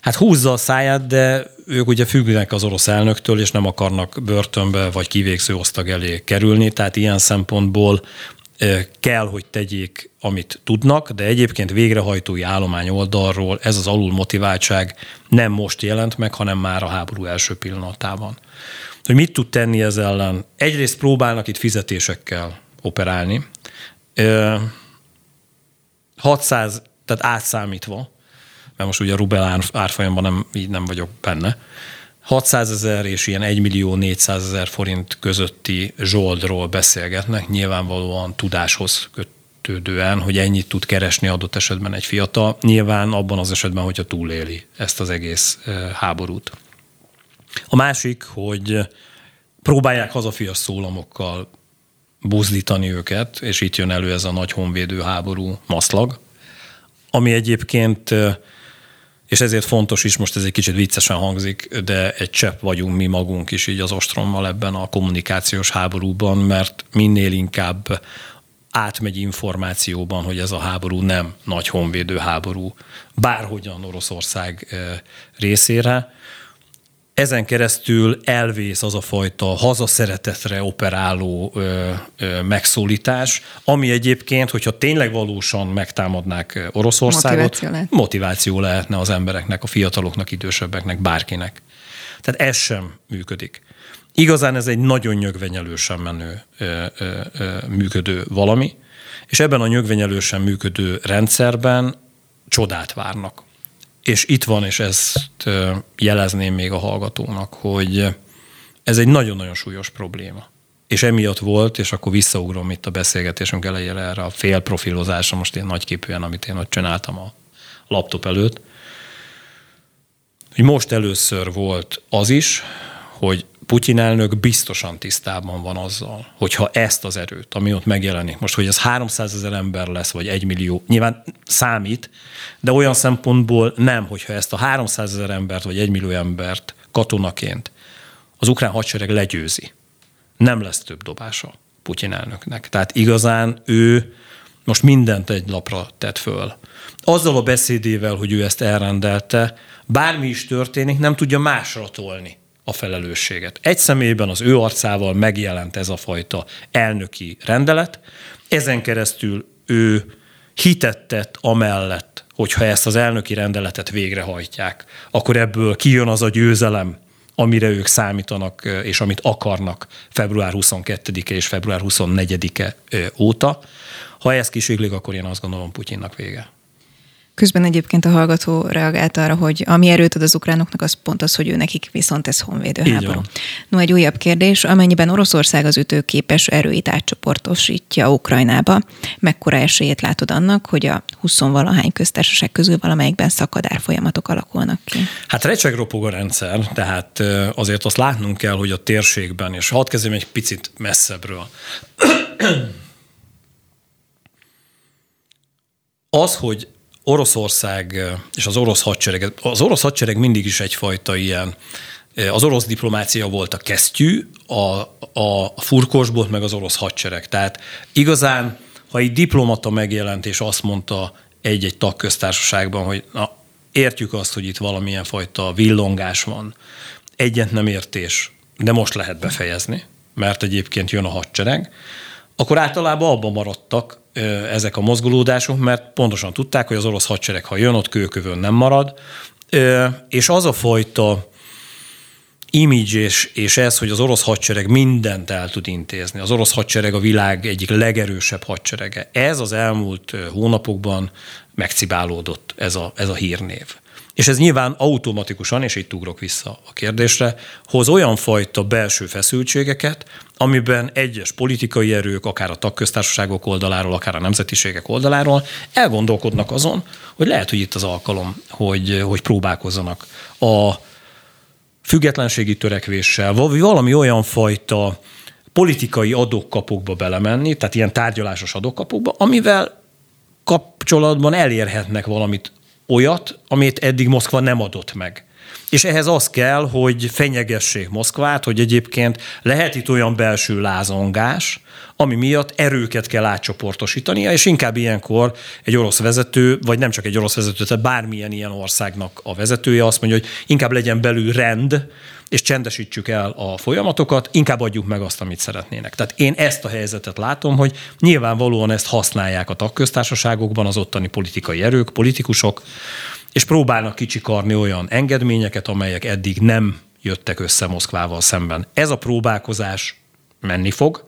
hát húzza a száját, de ők ugye függnek az orosz elnöktől, és nem akarnak börtönbe vagy kivégző osztag elé kerülni, tehát ilyen szempontból kell, hogy tegyék, amit tudnak, de egyébként végrehajtói állomány oldalról ez az alul motiváltság nem most jelent meg, hanem már a háború első pillanatában. Hogy mit tud tenni ez ellen? Egyrészt próbálnak itt fizetésekkel operálni. 600, tehát átszámítva, mert most ugye a rubel árfolyamban nem, így nem vagyok benne, 600 ezer és ilyen 1 millió 400 ezer forint közötti zsoldról beszélgetnek, nyilvánvalóan tudáshoz kötődően, hogy ennyit tud keresni adott esetben egy fiatal, nyilván abban az esetben, hogyha túléli ezt az egész háborút. A másik, hogy próbálják hazafias szólamokkal buzdítani őket, és itt jön elő ez a nagy honvédő háború maszlag, ami egyébként és ezért fontos is, most ez egy kicsit viccesen hangzik, de egy csepp vagyunk mi magunk is így az ostrommal ebben a kommunikációs háborúban, mert minél inkább átmegy információban, hogy ez a háború nem nagy honvédő háború, bárhogyan Oroszország eh, részére, ezen keresztül elvész az a fajta hazaszeretetre operáló ö, ö, megszólítás, ami egyébként, hogyha tényleg valósan megtámadnák Oroszországot, motiváció, lehet. motiváció lehetne az embereknek, a fiataloknak, idősebbeknek, bárkinek. Tehát ez sem működik. Igazán ez egy nagyon nyögvenyelősen menő, ö, ö, ö, működő valami, és ebben a nyögvenyelősen működő rendszerben csodát várnak és itt van, és ezt jelezném még a hallgatónak, hogy ez egy nagyon-nagyon súlyos probléma. És emiatt volt, és akkor visszaugrom itt a beszélgetésünk elejére erre a félprofilozásra, most én nagyképűen, amit én ott csináltam a laptop előtt, hogy most először volt az is, hogy Putyin elnök biztosan tisztában van azzal, hogyha ezt az erőt, ami ott megjelenik, most, hogy ez 300 ezer ember lesz, vagy 1 millió, nyilván számít, de olyan szempontból nem, hogyha ezt a 300 ezer embert, vagy 1 millió embert katonaként az ukrán hadsereg legyőzi, nem lesz több dobása Putyin elnöknek. Tehát igazán ő most mindent egy lapra tett föl. Azzal a beszédével, hogy ő ezt elrendelte, bármi is történik, nem tudja másra tolni a felelősséget. Egy személyben az ő arcával megjelent ez a fajta elnöki rendelet, ezen keresztül ő hitettet amellett, hogyha ezt az elnöki rendeletet végrehajtják, akkor ebből kijön az a győzelem, amire ők számítanak, és amit akarnak február 22-e és február 24-e óta. Ha ez kiséglik, akkor én azt gondolom Putyinnak vége. Közben egyébként a hallgató reagált arra, hogy ami erőt ad az ukránoknak, az pont az, hogy ő nekik viszont ez honvédő háború. No, egy újabb kérdés, amennyiben Oroszország az ütőképes erőit átcsoportosítja Ukrajnába, mekkora esélyét látod annak, hogy a 20-valahány köztársaság közül valamelyikben szakadár folyamatok alakulnak ki? Hát recsegropog a rendszer, tehát azért azt látnunk kell, hogy a térségben, és hadd kezdjem egy picit messzebbről. Az, hogy Oroszország és az orosz hadsereg, az orosz hadsereg mindig is egyfajta ilyen, az orosz diplomácia volt a kesztyű, a, a furkosbot, meg az orosz hadsereg. Tehát igazán, ha egy diplomata megjelent és azt mondta egy-egy tagköztársaságban, hogy na, értjük azt, hogy itt valamilyen fajta villongás van, egyet nem értés, de most lehet befejezni, mert egyébként jön a hadsereg, akkor általában abban maradtak, ezek a mozgolódások, mert pontosan tudták, hogy az orosz hadsereg, ha jön, ott kőkövön nem marad, és az a fajta image és, és ez, hogy az orosz hadsereg mindent el tud intézni. Az orosz hadsereg a világ egyik legerősebb hadserege. Ez az elmúlt hónapokban megcibálódott ez a, ez a hírnév. És ez nyilván automatikusan, és itt ugrok vissza a kérdésre, hoz olyan fajta belső feszültségeket, amiben egyes politikai erők, akár a tagköztársaságok oldaláról, akár a nemzetiségek oldaláról elgondolkodnak azon, hogy lehet, hogy itt az alkalom, hogy, hogy próbálkozzanak a függetlenségi törekvéssel, vagy valami olyan fajta politikai adókapokba belemenni, tehát ilyen tárgyalásos adókapokba, amivel kapcsolatban elérhetnek valamit olyat, amit eddig Moszkva nem adott meg. És ehhez az kell, hogy fenyegessék Moszkvát, hogy egyébként lehet itt olyan belső lázongás, ami miatt erőket kell átcsoportosítania, és inkább ilyenkor egy orosz vezető, vagy nem csak egy orosz vezető, tehát bármilyen ilyen országnak a vezetője azt mondja, hogy inkább legyen belül rend, és csendesítsük el a folyamatokat, inkább adjuk meg azt, amit szeretnének. Tehát én ezt a helyzetet látom, hogy nyilvánvalóan ezt használják a tagköztársaságokban az ottani politikai erők, politikusok, és próbálnak kicsikarni olyan engedményeket, amelyek eddig nem jöttek össze Moszkvával szemben. Ez a próbálkozás menni fog,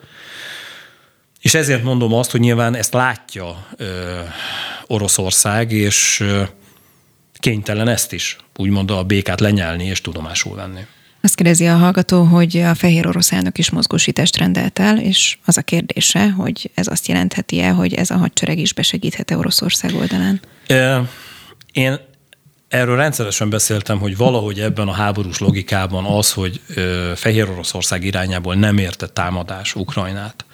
és ezért mondom azt, hogy nyilván ezt látja ö, Oroszország, és ö, kénytelen ezt is, úgymond a békát lenyelni és tudomásul venni. Azt kérdezi a hallgató, hogy a fehér orosz elnök is mozgósítást rendelt el, és az a kérdése, hogy ez azt jelentheti-e, hogy ez a hadsereg is besegíthet Oroszország oldalán? Én erről rendszeresen beszéltem, hogy valahogy ebben a háborús logikában az, hogy Fehér Oroszország irányából nem érte támadás Ukrajnát,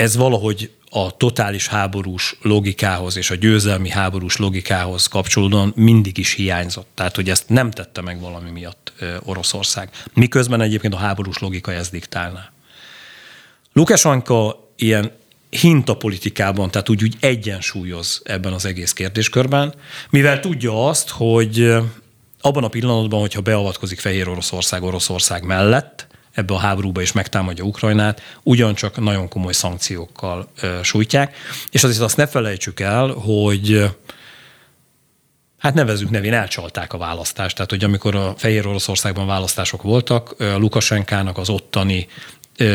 ez valahogy a totális háborús logikához és a győzelmi háborús logikához kapcsolódóan mindig is hiányzott. Tehát, hogy ezt nem tette meg valami miatt Oroszország. Miközben egyébként a háborús logika ezt diktálná. Lukasenko ilyen hinta politikában, tehát úgy, úgy egyensúlyoz ebben az egész kérdéskörben, mivel tudja azt, hogy abban a pillanatban, hogyha beavatkozik Fehér Oroszország Oroszország mellett, ebbe a háborúba is megtámadja Ukrajnát, ugyancsak nagyon komoly szankciókkal sújtják. És azért azt ne felejtsük el, hogy hát nevezük nevén, elcsalták a választást. Tehát, hogy amikor a Fehér Oroszországban választások voltak, Lukasenkának az ottani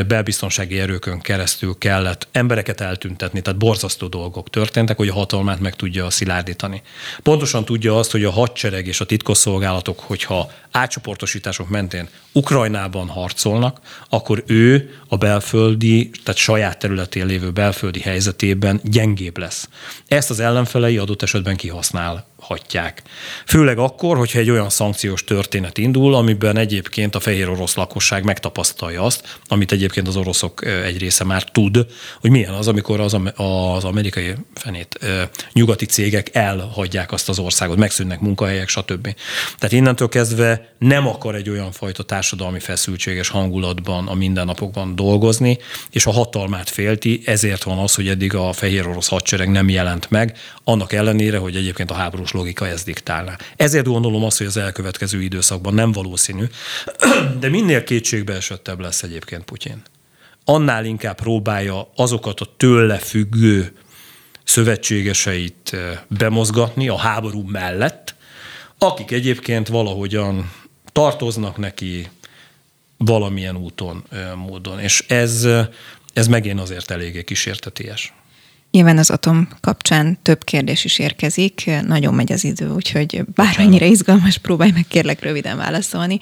belbiztonsági erőkön keresztül kellett embereket eltüntetni, tehát borzasztó dolgok történtek, hogy a hatalmát meg tudja szilárdítani. Pontosan tudja azt, hogy a hadsereg és a titkosszolgálatok, hogyha átcsoportosítások mentén Ukrajnában harcolnak, akkor ő a belföldi, tehát saját területén lévő belföldi helyzetében gyengébb lesz. Ezt az ellenfelei adott esetben kihasznál hatják. Főleg akkor, hogyha egy olyan szankciós történet indul, amiben egyébként a fehér orosz lakosság megtapasztalja azt, amit egyébként az oroszok egy része már tud, hogy milyen az, amikor az, az amerikai fenét nyugati cégek elhagyják azt az országot, megszűnnek munkahelyek, stb. Tehát innentől kezdve nem akar egy olyan fajta társadalmi feszültséges hangulatban a mindennapokban dolgozni, és a hatalmát félti, ezért van az, hogy eddig a fehér orosz hadsereg nem jelent meg, annak ellenére, hogy egyébként a háborús logika ezt diktálná. Ezért gondolom azt, hogy az elkövetkező időszakban nem valószínű, (clears throat) de minél kétségbe esettebb lesz egyébként Putyin. Annál inkább próbálja azokat a tőle függő szövetségeseit eh, bemozgatni a háború mellett, akik egyébként valahogyan tartoznak neki valamilyen úton, eh, módon. És ez, eh, ez megint azért eléggé kísérteties. Nyilván az atom kapcsán több kérdés is érkezik, nagyon megy az idő, úgyhogy bármennyire izgalmas, próbálj meg kérlek röviden válaszolni.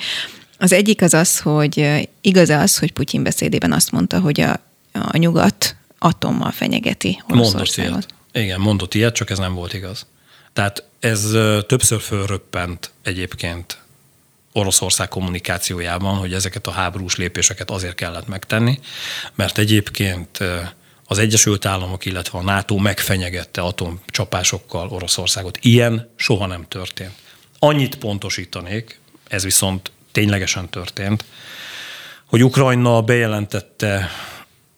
Az egyik az az, hogy igaz az, hogy Putyin beszédében azt mondta, hogy a, a nyugat atommal fenyegeti Mondott ilyet. Igen, mondott ilyet, csak ez nem volt igaz. Tehát ez többször fölröppent egyébként Oroszország kommunikációjában, hogy ezeket a háborús lépéseket azért kellett megtenni, mert egyébként az Egyesült Államok, illetve a NATO megfenyegette atomcsapásokkal Oroszországot. Ilyen soha nem történt. Annyit pontosítanék, ez viszont ténylegesen történt, hogy Ukrajna bejelentette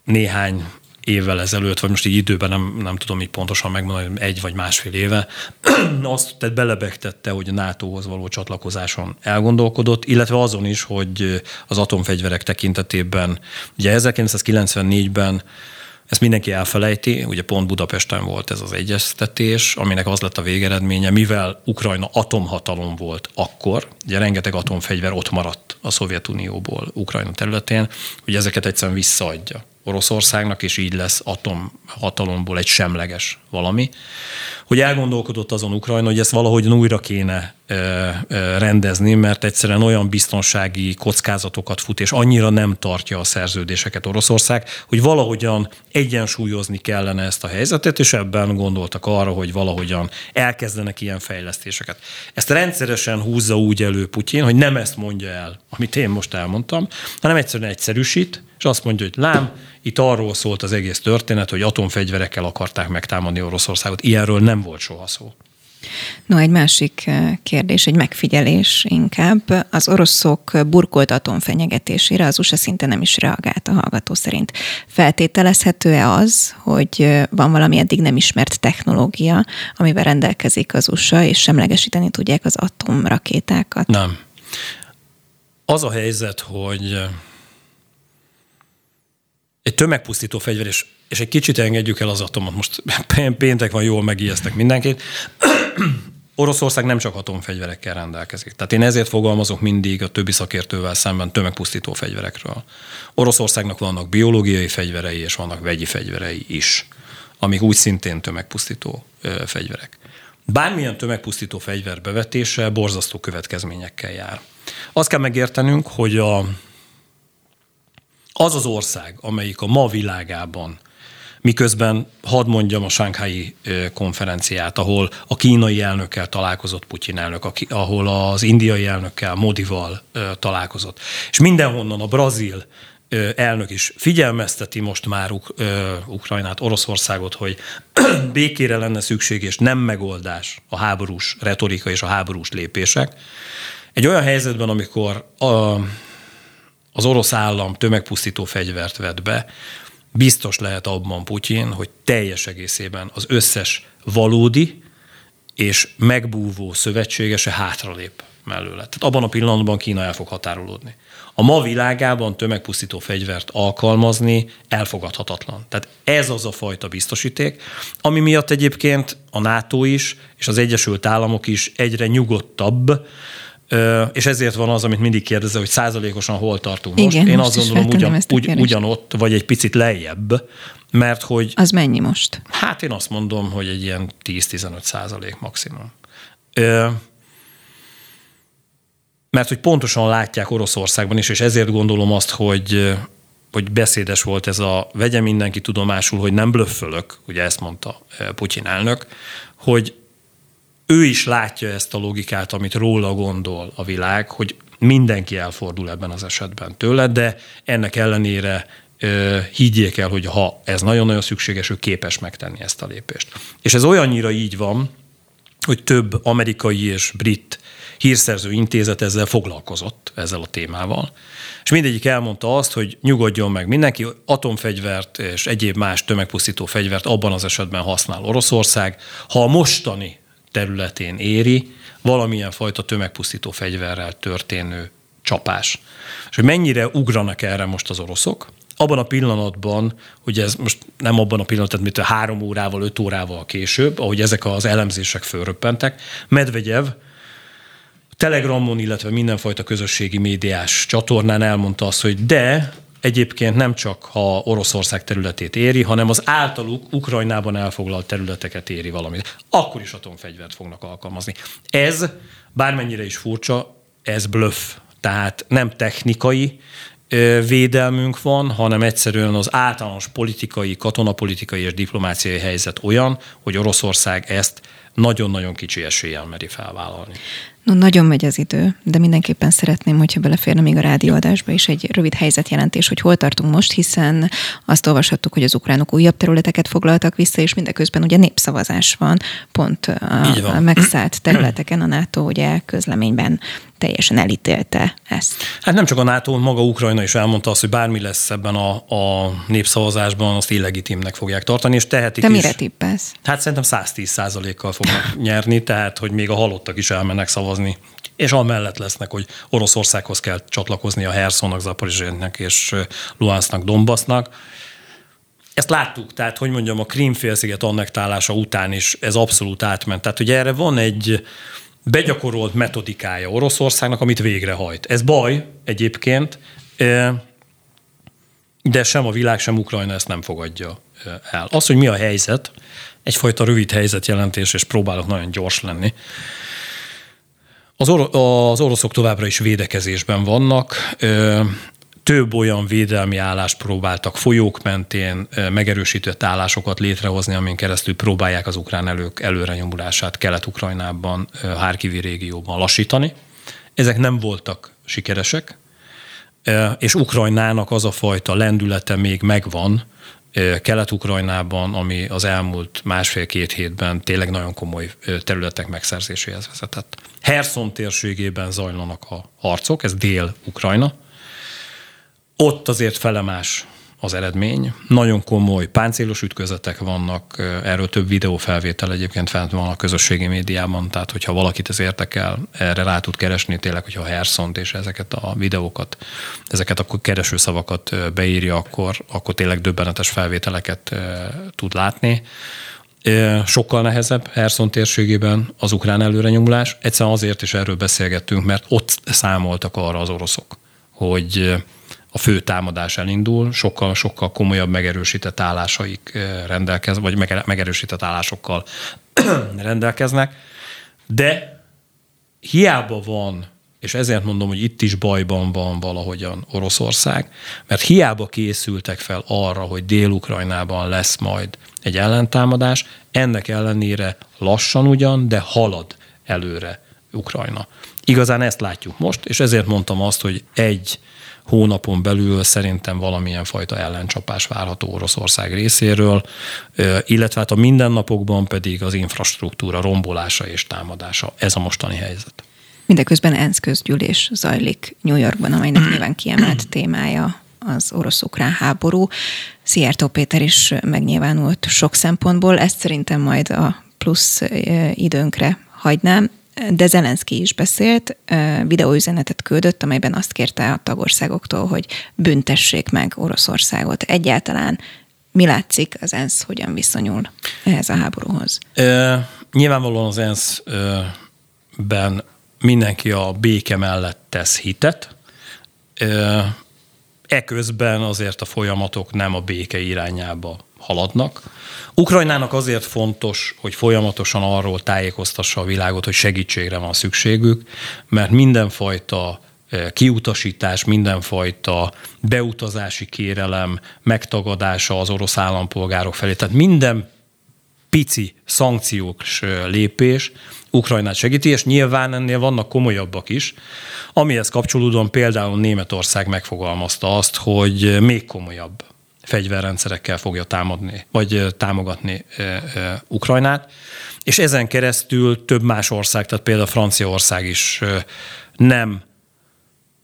néhány évvel ezelőtt, vagy most így időben nem, nem tudom így pontosan megmondani, egy vagy másfél éve, (clears throat) azt tehát belebegtette, hogy a NATO-hoz való csatlakozáson elgondolkodott, illetve azon is, hogy az atomfegyverek tekintetében, ugye 1994-ben ezt mindenki elfelejti, ugye pont Budapesten volt ez az egyeztetés, aminek az lett a végeredménye, mivel Ukrajna atomhatalom volt akkor, ugye rengeteg atomfegyver ott maradt a Szovjetunióból Ukrajna területén, hogy ezeket egyszerűen visszaadja Oroszországnak, és így lesz atomhatalomból egy semleges valami. Hogy elgondolkodott azon Ukrajna, hogy ezt valahogy újra kéne rendezni, mert egyszerűen olyan biztonsági kockázatokat fut, és annyira nem tartja a szerződéseket Oroszország, hogy valahogyan egyensúlyozni kellene ezt a helyzetet, és ebben gondoltak arra, hogy valahogyan elkezdenek ilyen fejlesztéseket. Ezt rendszeresen húzza úgy elő Putyin, hogy nem ezt mondja el, amit én most elmondtam, hanem egyszerűen egyszerűsít, és azt mondja, hogy lám, itt arról szólt az egész történet, hogy atomfegyverekkel akarták megtámadni Oroszországot. Ilyenről nem volt soha szó. No, egy másik eh, kérdés, egy megfigyelés inkább. Az oroszok burkolt atomfenyegetésére az USA szinte nem is reagált a hallgató szerint. Feltételezhető-e az, hogy eh, van valami eddig nem ismert technológia, amivel rendelkezik az USA, és semlegesíteni tudják az atomrakétákat? Nem. Az a helyzet, hogy eh, egy tömegpusztító fegyver, és, és egy kicsit engedjük el az atomot. Most péntek van, jól megijesztek mindenkit. (clears throat) Oroszország nem csak atomfegyverekkel rendelkezik. Tehát én ezért fogalmazok mindig a többi szakértővel szemben tömegpusztító fegyverekről. Oroszországnak vannak biológiai fegyverei, és vannak vegyi fegyverei is, amik úgy szintén tömegpusztító fegyverek. bármilyen tömegpusztító fegyver bevetése borzasztó következményekkel jár. Azt kell megértenünk, hogy a, az az ország, amelyik a ma világában miközben hadd mondjam a Sánkhái konferenciát, ahol a kínai elnökkel találkozott Putyin elnök, ahol az indiai elnökkel, Modival találkozott. És mindenhonnan a brazil elnök is figyelmezteti most már Uk- Ukrajnát, Oroszországot, hogy (clears throat) békére lenne szükség, és nem megoldás a háborús retorika és a háborús lépések. Egy olyan helyzetben, amikor a, az orosz állam tömegpusztító fegyvert vett be, biztos lehet abban Putyin, hogy teljes egészében az összes valódi és megbúvó szövetségese hátralép mellőle. Tehát abban a pillanatban Kína el fog határolódni. A ma világában tömegpusztító fegyvert alkalmazni elfogadhatatlan. Tehát ez az a fajta biztosíték, ami miatt egyébként a NATO is és az Egyesült Államok is egyre nyugodtabb, és ezért van az, amit mindig kérdezel, hogy százalékosan hol tartunk most. Igen, Én most azt gondolom, ugyan, ugy, ugyanott, vagy egy picit lejjebb, mert hogy... Az mennyi most? Hát én azt mondom, hogy egy ilyen 10-15 százalék maximum. Mert hogy pontosan látják Oroszországban is, és ezért gondolom azt, hogy hogy beszédes volt ez a vegye mindenki tudomásul, hogy nem blöffölök, ugye ezt mondta Putyin elnök, hogy ő is látja ezt a logikát, amit róla gondol a világ, hogy mindenki elfordul ebben az esetben tőle, de ennek ellenére higgyék el, hogy ha ez nagyon-nagyon szükséges, ő képes megtenni ezt a lépést. És ez olyannyira így van, hogy több amerikai és brit hírszerző intézet ezzel foglalkozott, ezzel a témával. És mindegyik elmondta azt, hogy nyugodjon meg mindenki, atomfegyvert és egyéb más tömegpusztító fegyvert abban az esetben használ Oroszország. Ha a mostani területén éri valamilyen fajta tömegpusztító fegyverrel történő csapás. És hogy mennyire ugranak erre most az oroszok, abban a pillanatban, hogy ez most nem abban a pillanatban, mint a három órával, öt órával később, ahogy ezek az elemzések fölröppentek, Medvegyev Telegramon, illetve mindenfajta közösségi médiás csatornán elmondta azt, hogy de egyébként nem csak ha Oroszország területét éri, hanem az általuk Ukrajnában elfoglalt területeket éri valamit. Akkor is atomfegyvert fognak alkalmazni. Ez, bármennyire is furcsa, ez bluff. Tehát nem technikai védelmünk van, hanem egyszerűen az általános politikai, katonapolitikai és diplomáciai helyzet olyan, hogy Oroszország ezt nagyon-nagyon kicsi eséllyel meri felvállalni. No, nagyon megy az idő, de mindenképpen szeretném, hogyha beleférne még a rádióadásba is egy rövid helyzetjelentés, hogy hol tartunk most, hiszen azt olvashattuk, hogy az ukránok újabb területeket foglaltak vissza, és mindeközben ugye népszavazás van, pont a, a megszállt területeken a NATO ugye közleményben teljesen elítélte ezt. Hát nem csak a NATO, maga Ukrajna is elmondta azt, hogy bármi lesz ebben a, a népszavazásban, azt illegitimnek fogják tartani, és tehetik Te is. mire tippelsz? Hát szerintem 110 százalékkal fognak nyerni, tehát hogy még a halottak is elmennek szavazni. És amellett lesznek, hogy Oroszországhoz kell csatlakozni a Hersonnak, Zaporizsének és Luhansznak, Donbassnak. Ezt láttuk, tehát hogy mondjam, a Krímfélsziget annektálása után is ez abszolút átment. Tehát hogy erre van egy, begyakorolt metodikája Oroszországnak, amit végrehajt. Ez baj egyébként, de sem a világ, sem Ukrajna ezt nem fogadja el. Az, hogy mi a helyzet, egyfajta rövid helyzetjelentés, és próbálok nagyon gyors lenni. Az, or- az oroszok továbbra is védekezésben vannak több olyan védelmi állást próbáltak folyók mentén megerősített állásokat létrehozni, amin keresztül próbálják az ukrán elők előrenyomulását Kelet-Ukrajnában, Hárkivi régióban lassítani. Ezek nem voltak sikeresek, és Ukrajnának az a fajta lendülete még megvan, Kelet-Ukrajnában, ami az elmúlt másfél-két hétben tényleg nagyon komoly területek megszerzéséhez vezetett. Herson térségében zajlanak a harcok, ez Dél-Ukrajna, ott azért felemás az eredmény. Nagyon komoly páncélos ütközetek vannak, erről több videófelvétel egyébként fent van a közösségi médiában, tehát hogyha valakit ez érdekel, erre rá tud keresni tényleg, hogyha a Herszont és ezeket a videókat, ezeket a keresőszavakat beírja, akkor, akkor tényleg döbbenetes felvételeket tud látni. Sokkal nehezebb Herson térségében az ukrán előrenyomulás. Egyszerűen azért is erről beszélgettünk, mert ott számoltak arra az oroszok, hogy a fő támadás elindul, sokkal-sokkal komolyabb megerősített állásaik rendelkez, vagy megerősített állásokkal (clears throat) rendelkeznek, de hiába van és ezért mondom, hogy itt is bajban van valahogyan Oroszország, mert hiába készültek fel arra, hogy Dél-Ukrajnában lesz majd egy ellentámadás, ennek ellenére lassan ugyan, de halad előre Ukrajna. Igazán ezt látjuk most, és ezért mondtam azt, hogy egy hónapon belül szerintem valamilyen fajta ellencsapás várható Oroszország részéről, illetve hát a mindennapokban pedig az infrastruktúra rombolása és támadása. Ez a mostani helyzet. Mindeközben ENSZ közgyűlés zajlik New Yorkban, amelynek nyilván kiemelt (clears throat) témája az orosz-ukrán háború. Szijjártó Péter is megnyilvánult sok szempontból, ezt szerintem majd a plusz időnkre hagynám, de Zelenszky is beszélt, videóüzenetet küldött, amelyben azt kérte a tagországoktól, hogy büntessék meg Oroszországot. Egyáltalán mi látszik, az ENSZ hogyan viszonyul ehhez a háborúhoz? E, nyilvánvalóan az ENSZ-ben mindenki a béke mellett tesz hitet. Eközben azért a folyamatok nem a béke irányába haladnak. Ukrajnának azért fontos, hogy folyamatosan arról tájékoztassa a világot, hogy segítségre van szükségük, mert mindenfajta kiutasítás, mindenfajta beutazási kérelem megtagadása az orosz állampolgárok felé. Tehát minden pici szankciós lépés Ukrajnát segíti, és nyilván ennél vannak komolyabbak is. Amihez kapcsolódóan például Németország megfogalmazta azt, hogy még komolyabb fegyverrendszerekkel fogja támadni, vagy támogatni Ukrajnát, és ezen keresztül több más ország, tehát például Franciaország is nem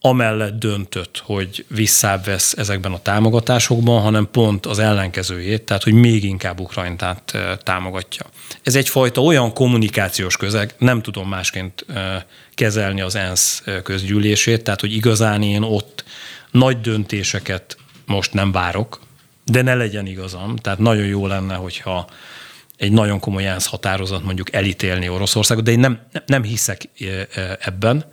amellett döntött, hogy visszavesz ezekben a támogatásokban, hanem pont az ellenkezőjét, tehát hogy még inkább Ukrajnát támogatja. Ez egyfajta olyan kommunikációs közeg, nem tudom másként kezelni az ENSZ közgyűlését, tehát hogy igazán én ott nagy döntéseket most nem várok, de ne legyen igazam. Tehát nagyon jó lenne, hogyha egy nagyon komoly ENSZ határozat mondjuk elítélni Oroszországot, de én nem, nem hiszek ebben.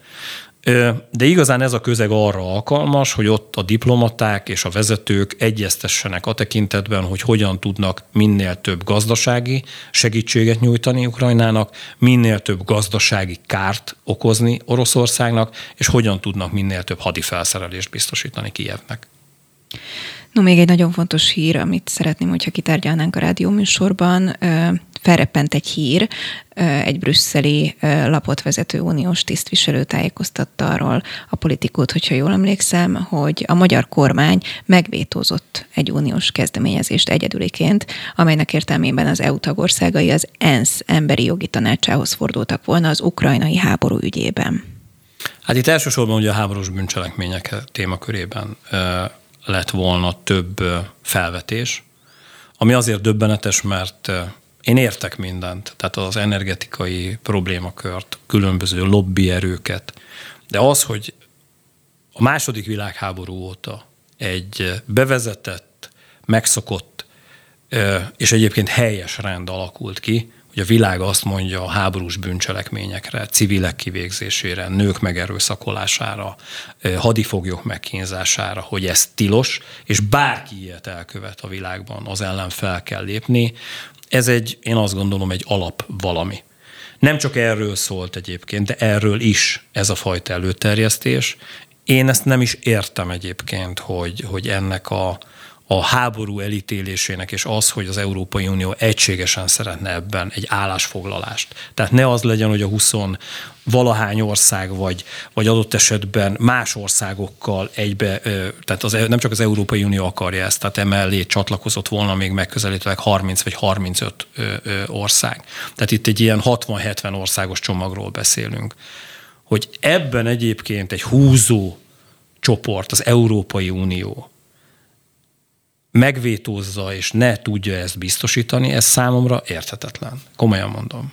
De igazán ez a közeg arra alkalmas, hogy ott a diplomaták és a vezetők egyeztessenek a tekintetben, hogy hogyan tudnak minél több gazdasági segítséget nyújtani Ukrajnának, minél több gazdasági kárt okozni Oroszországnak, és hogyan tudnak minél több hadifelszerelést biztosítani Kijevnek. No, még egy nagyon fontos hír, amit szeretném, hogyha kitárgyalnánk a rádióműsorban. Felreppent egy hír, egy brüsszeli lapot vezető uniós tisztviselő tájékoztatta arról a politikót, hogyha jól emlékszem, hogy a magyar kormány megvétózott egy uniós kezdeményezést egyedüliként, amelynek értelmében az EU tagországai az ENSZ emberi jogi tanácsához fordultak volna az ukrajnai háború ügyében. Hát itt elsősorban ugye a háborús bűncselekmények témakörében lett volna több felvetés, ami azért döbbenetes, mert én értek mindent, tehát az energetikai problémakört, különböző lobbyerőket, de az, hogy a második világháború óta egy bevezetett, megszokott és egyébként helyes rend alakult ki, hogy a világ azt mondja a háborús bűncselekményekre, civilek kivégzésére, nők megerőszakolására, hadifoglyok megkínzására, hogy ez tilos, és bárki ilyet elkövet a világban, az ellen fel kell lépni. Ez egy, én azt gondolom, egy alap valami. Nem csak erről szólt egyébként, de erről is ez a fajta előterjesztés. Én ezt nem is értem egyébként, hogy, hogy ennek a, a háború elítélésének, és az, hogy az Európai Unió egységesen szeretne ebben egy állásfoglalást. Tehát ne az legyen, hogy a 20 valahány ország, vagy, vagy adott esetben más országokkal egybe, tehát az, nem csak az Európai Unió akarja ezt, tehát emellé csatlakozott volna még megközelítve 30 vagy 35 ország. Tehát itt egy ilyen 60-70 országos csomagról beszélünk. Hogy ebben egyébként egy húzó csoport, az Európai Unió, megvétózza és ne tudja ezt biztosítani, ez számomra érthetetlen. Komolyan mondom.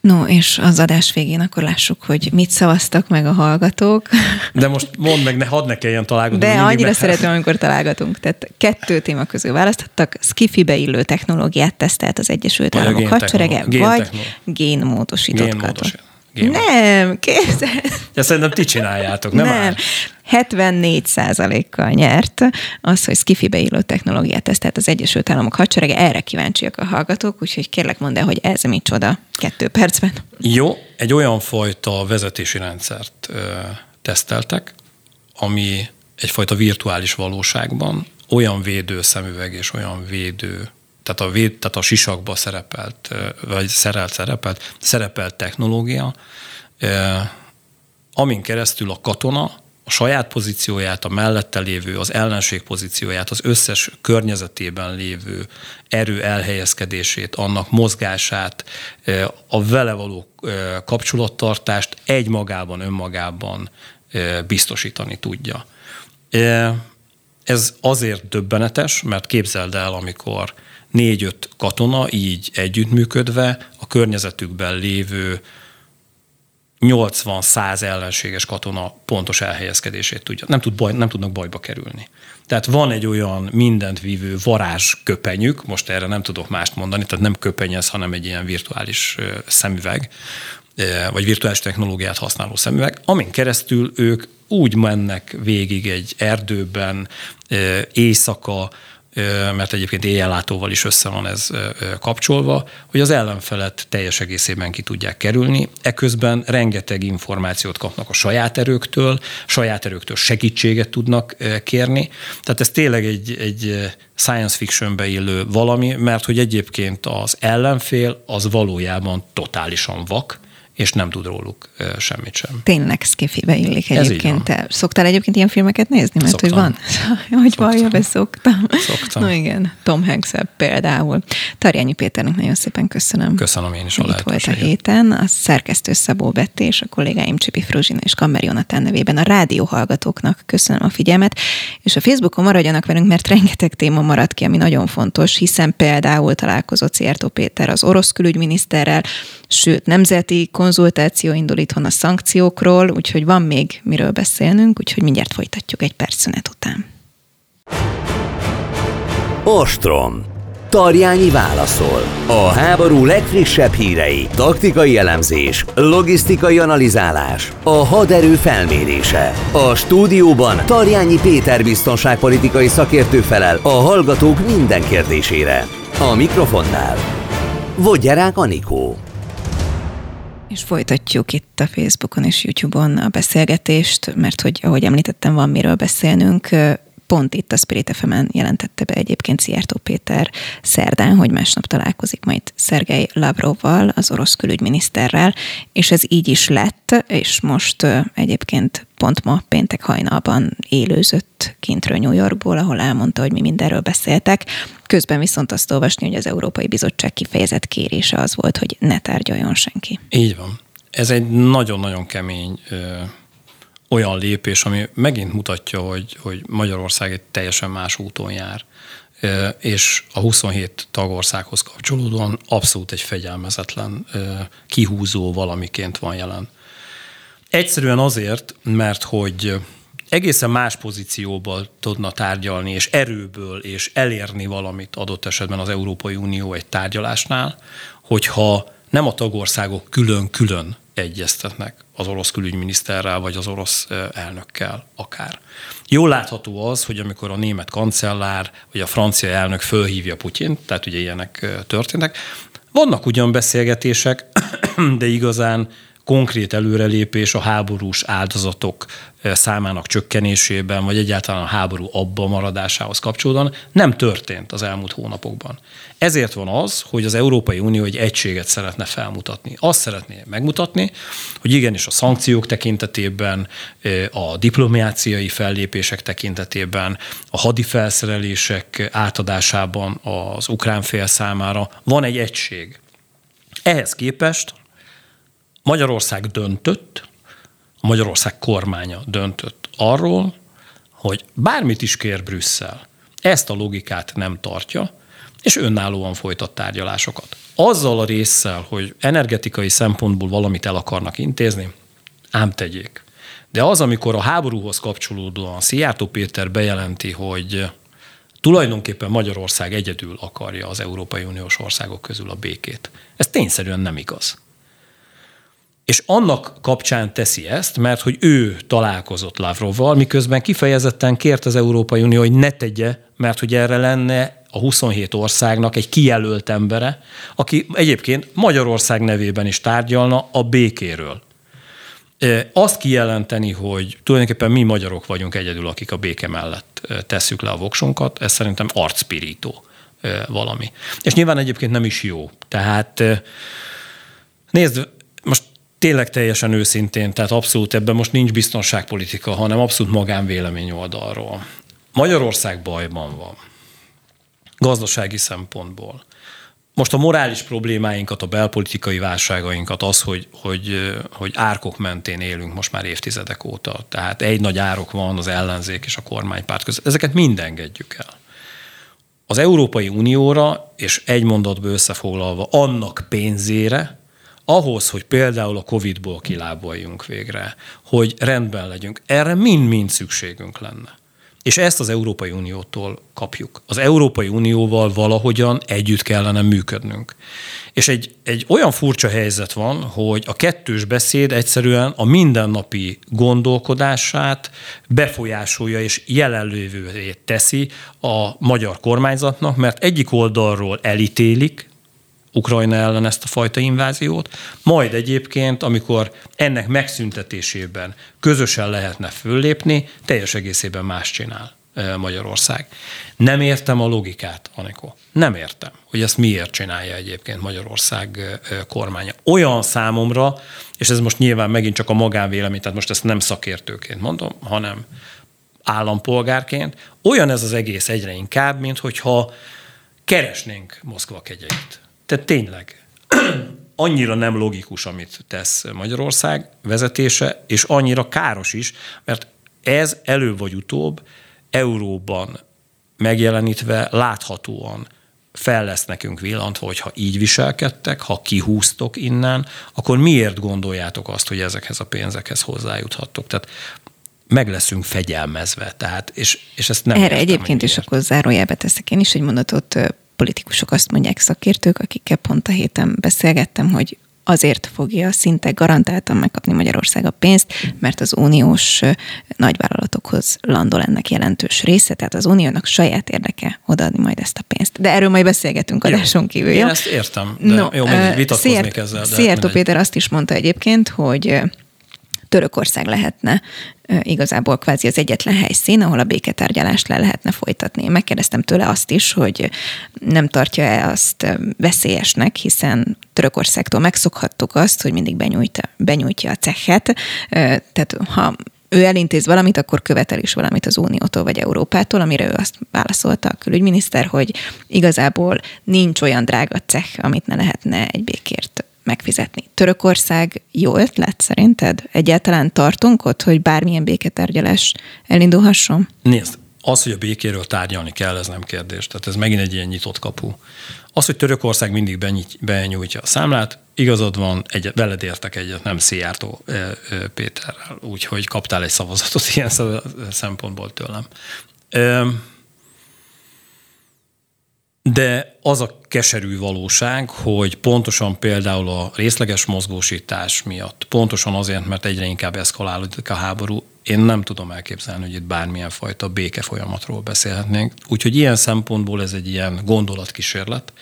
No, és az adás végén akkor lássuk, hogy mit szavaztak meg a hallgatók. De most mondd meg, ne hadd ne kelljen találgatni. De annyira meg... szeretem, amikor találgatunk. Tehát kettő téma közül választottak, skifibe illő technológiát tesztelt az Egyesült Államok hadserege, vagy génmódosított. Génmódosít. Géma. Nem, képzel. Ja, szerintem ti csináljátok, nem? Nem. Már? 74 kal nyert az, hogy skifibe illó technológiát tesztelt az Egyesült Államok hadserege. Erre kíváncsiak a hallgatók, úgyhogy kérlek mondd el, hogy ez micsoda kettő percben. Jó, egy olyan fajta vezetési rendszert ö, teszteltek, ami egyfajta virtuális valóságban olyan védő szemüveg és olyan védő tehát a, véd, tehát a sisakba szerepelt, vagy szerelt szerepelt, szerepelt technológia, amin keresztül a katona a saját pozícióját, a mellette lévő, az ellenség pozícióját, az összes környezetében lévő erő elhelyezkedését, annak mozgását, a vele való kapcsolattartást egymagában, önmagában biztosítani tudja. Ez azért döbbenetes, mert képzeld el, amikor négy-öt katona így együttműködve a környezetükben lévő 80-100 ellenséges katona pontos elhelyezkedését tudja. Nem, tud baj, nem tudnak bajba kerülni. Tehát van egy olyan mindent vívő varázs köpenyük, most erre nem tudok mást mondani, tehát nem köpenyez, hanem egy ilyen virtuális szemüveg, vagy virtuális technológiát használó szemüveg, amin keresztül ők úgy mennek végig egy erdőben, éjszaka, mert egyébként éjjellátóval is össze van ez kapcsolva, hogy az ellenfelet teljes egészében ki tudják kerülni. Eközben rengeteg információt kapnak a saját erőktől, saját erőktől segítséget tudnak kérni. Tehát ez tényleg egy, egy science fictionbe illő valami, mert hogy egyébként az ellenfél az valójában totálisan vak, és nem tud róluk semmit sem. Tényleg skifibe illik egyébként. Te szoktál egyébként ilyen filmeket nézni? Mert Szoktam. (laughs) hogy van? hogy vallja be, szoktam. Szoktam. No igen, Tom hanks például. Tarjányi Péternek nagyon szépen köszönöm. Köszönöm én is a Itt volt a héten. A szerkesztő Szabó Betté és a kollégáim Csipi Fruzsina és Kammer Jonatán nevében a rádió hallgatóknak köszönöm a figyelmet, és a Facebookon maradjanak velünk, mert rengeteg téma maradt ki, ami nagyon fontos, hiszen például találkozott Szijjártó Péter az orosz külügyminiszterrel, sőt, nemzeti konzultáció indul itthon a szankciókról, úgyhogy van még miről beszélnünk, úgyhogy mindjárt folytatjuk egy perc szünet után. Ostrom. Tarjányi válaszol. A háború legfrissebb hírei, taktikai elemzés, logisztikai analizálás, a haderő felmérése. A stúdióban Tarjányi Péter biztonságpolitikai szakértő felel a hallgatók minden kérdésére. A mikrofonnál Vodgyerák Anikó. És folytatjuk itt a Facebookon és YouTube-on a beszélgetést, mert hogy, ahogy említettem, van miről beszélnünk. Pont itt a Spirit fm jelentette be egyébként Szijjártó Péter szerdán, hogy másnap találkozik majd Szergei Lavrovval, az orosz külügyminiszterrel, és ez így is lett, és most egyébként pont ma péntek hajnalban élőzött kintről New Yorkból, ahol elmondta, hogy mi mindenről beszéltek. Közben viszont azt olvasni, hogy az Európai Bizottság kifejezett kérése az volt, hogy ne tárgyaljon senki. Így van. Ez egy nagyon-nagyon kemény olyan lépés, ami megint mutatja, hogy, hogy Magyarország egy teljesen más úton jár, és a 27 tagországhoz kapcsolódóan abszolút egy fegyelmezetlen, kihúzó valamiként van jelen. Egyszerűen azért, mert hogy egészen más pozícióból tudna tárgyalni, és erőből, és elérni valamit adott esetben az Európai Unió egy tárgyalásnál, hogyha nem a tagországok külön-külön egyeztetnek az orosz külügyminiszterrel, vagy az orosz elnökkel akár. Jól látható az, hogy amikor a német kancellár, vagy a francia elnök fölhívja Putyint, tehát ugye ilyenek történnek, vannak ugyan beszélgetések, (clears throat) de igazán konkrét előrelépés a háborús áldozatok számának csökkenésében, vagy egyáltalán a háború abba maradásához kapcsolódóan nem történt az elmúlt hónapokban. Ezért van az, hogy az Európai Unió egy egységet szeretne felmutatni. Azt szeretné megmutatni, hogy igenis a szankciók tekintetében, a diplomáciai fellépések tekintetében, a hadi felszerelések átadásában az ukrán fél számára van egy egység. Ehhez képest Magyarország döntött, a Magyarország kormánya döntött arról, hogy bármit is kér Brüsszel, ezt a logikát nem tartja, és önállóan folytat tárgyalásokat. Azzal a résszel, hogy energetikai szempontból valamit el akarnak intézni, ám tegyék. De az, amikor a háborúhoz kapcsolódóan Szijjártó Péter bejelenti, hogy tulajdonképpen Magyarország egyedül akarja az Európai Uniós országok közül a békét. Ez tényszerűen nem igaz. És annak kapcsán teszi ezt, mert hogy ő találkozott Lavrovval, miközben kifejezetten kért az Európai Unió, hogy ne tegye, mert hogy erre lenne a 27 országnak egy kijelölt embere, aki egyébként Magyarország nevében is tárgyalna a békéről. Azt kijelenteni, hogy tulajdonképpen mi magyarok vagyunk egyedül, akik a béke mellett tesszük le a voksunkat, ez szerintem arcpirító valami. És nyilván egyébként nem is jó. Tehát nézd, most tényleg teljesen őszintén, tehát abszolút ebben most nincs biztonságpolitika, hanem abszolút magánvélemény oldalról. Magyarország bajban van. Gazdasági szempontból. Most a morális problémáinkat, a belpolitikai válságainkat, az, hogy, hogy, hogy árkok mentén élünk most már évtizedek óta. Tehát egy nagy árok van az ellenzék és a kormánypárt között. Ezeket mind engedjük el. Az Európai Unióra, és egy mondatba összefoglalva, annak pénzére, ahhoz, hogy például a Covid-ból kilábaljunk végre, hogy rendben legyünk, erre mind-mind szükségünk lenne. És ezt az Európai Uniótól kapjuk. Az Európai Unióval valahogyan együtt kellene működnünk. És egy, egy olyan furcsa helyzet van, hogy a kettős beszéd egyszerűen a mindennapi gondolkodását befolyásolja és jelenlévővé teszi a magyar kormányzatnak, mert egyik oldalról elítélik, Ukrajna ellen ezt a fajta inváziót, majd egyébként, amikor ennek megszüntetésében közösen lehetne föllépni, teljes egészében más csinál Magyarország. Nem értem a logikát, Anikó. Nem értem, hogy ezt miért csinálja egyébként Magyarország kormánya. Olyan számomra, és ez most nyilván megint csak a magánvélemény, tehát most ezt nem szakértőként mondom, hanem állampolgárként, olyan ez az egész egyre inkább, mint hogyha keresnénk Moszkva kegyeit. Tehát tényleg (clears throat) annyira nem logikus, amit tesz Magyarország vezetése, és annyira káros is, mert ez elő vagy utóbb euróban megjelenítve láthatóan fel lesz nekünk villantva, hogy ha így viselkedtek, ha kihúztok innen, akkor miért gondoljátok azt, hogy ezekhez a pénzekhez hozzájuthattok? Tehát meg leszünk fegyelmezve. Tehát, és, és ezt nem Erre értem, egyébként is akkor zárójelbe teszek én is egy mondatot politikusok azt mondják szakértők, akikkel pont a héten beszélgettem, hogy azért fogja szinte garantáltan megkapni Magyarország a pénzt, mert az uniós nagyvállalatokhoz landol ennek jelentős része, tehát az uniónak saját érdeke odaadni majd ezt a pénzt. De erről majd beszélgetünk adáson kívül. Jó? Én ezt értem, de no, jó, mindig vitatkoznék ezzel. Szijjártó Péter azt is mondta egyébként, hogy Törökország lehetne igazából kvázi az egyetlen helyszín, ahol a béketárgyalást le lehetne folytatni. Megkérdeztem tőle azt is, hogy nem tartja-e azt veszélyesnek, hiszen Törökországtól megszokhattuk azt, hogy mindig benyújtja, benyújtja a cechet. Tehát ha ő elintéz valamit, akkor követel is valamit az Uniótól vagy Európától, amire ő azt válaszolta a külügyminiszter, hogy igazából nincs olyan drága cech, amit ne lehetne egy békért megfizetni. Törökország jó ötlet szerinted? Egyáltalán tartunk ott, hogy bármilyen béketárgyalás elindulhasson? Nézd, az, hogy a békéről tárgyalni kell, ez nem kérdés. Tehát ez megint egy ilyen nyitott kapu. Az, hogy Törökország mindig benyújtja a számlát, igazad van, egy, veled értek egyet, nem Szijjártó Péterrel, úgyhogy kaptál egy szavazatot (laughs) ilyen szempontból tőlem. De az a keserű valóság, hogy pontosan például a részleges mozgósítás miatt, pontosan azért, mert egyre inkább eszkalálódik a háború, én nem tudom elképzelni, hogy itt bármilyen fajta béke folyamatról beszélhetnénk. Úgyhogy ilyen szempontból ez egy ilyen gondolatkísérlet,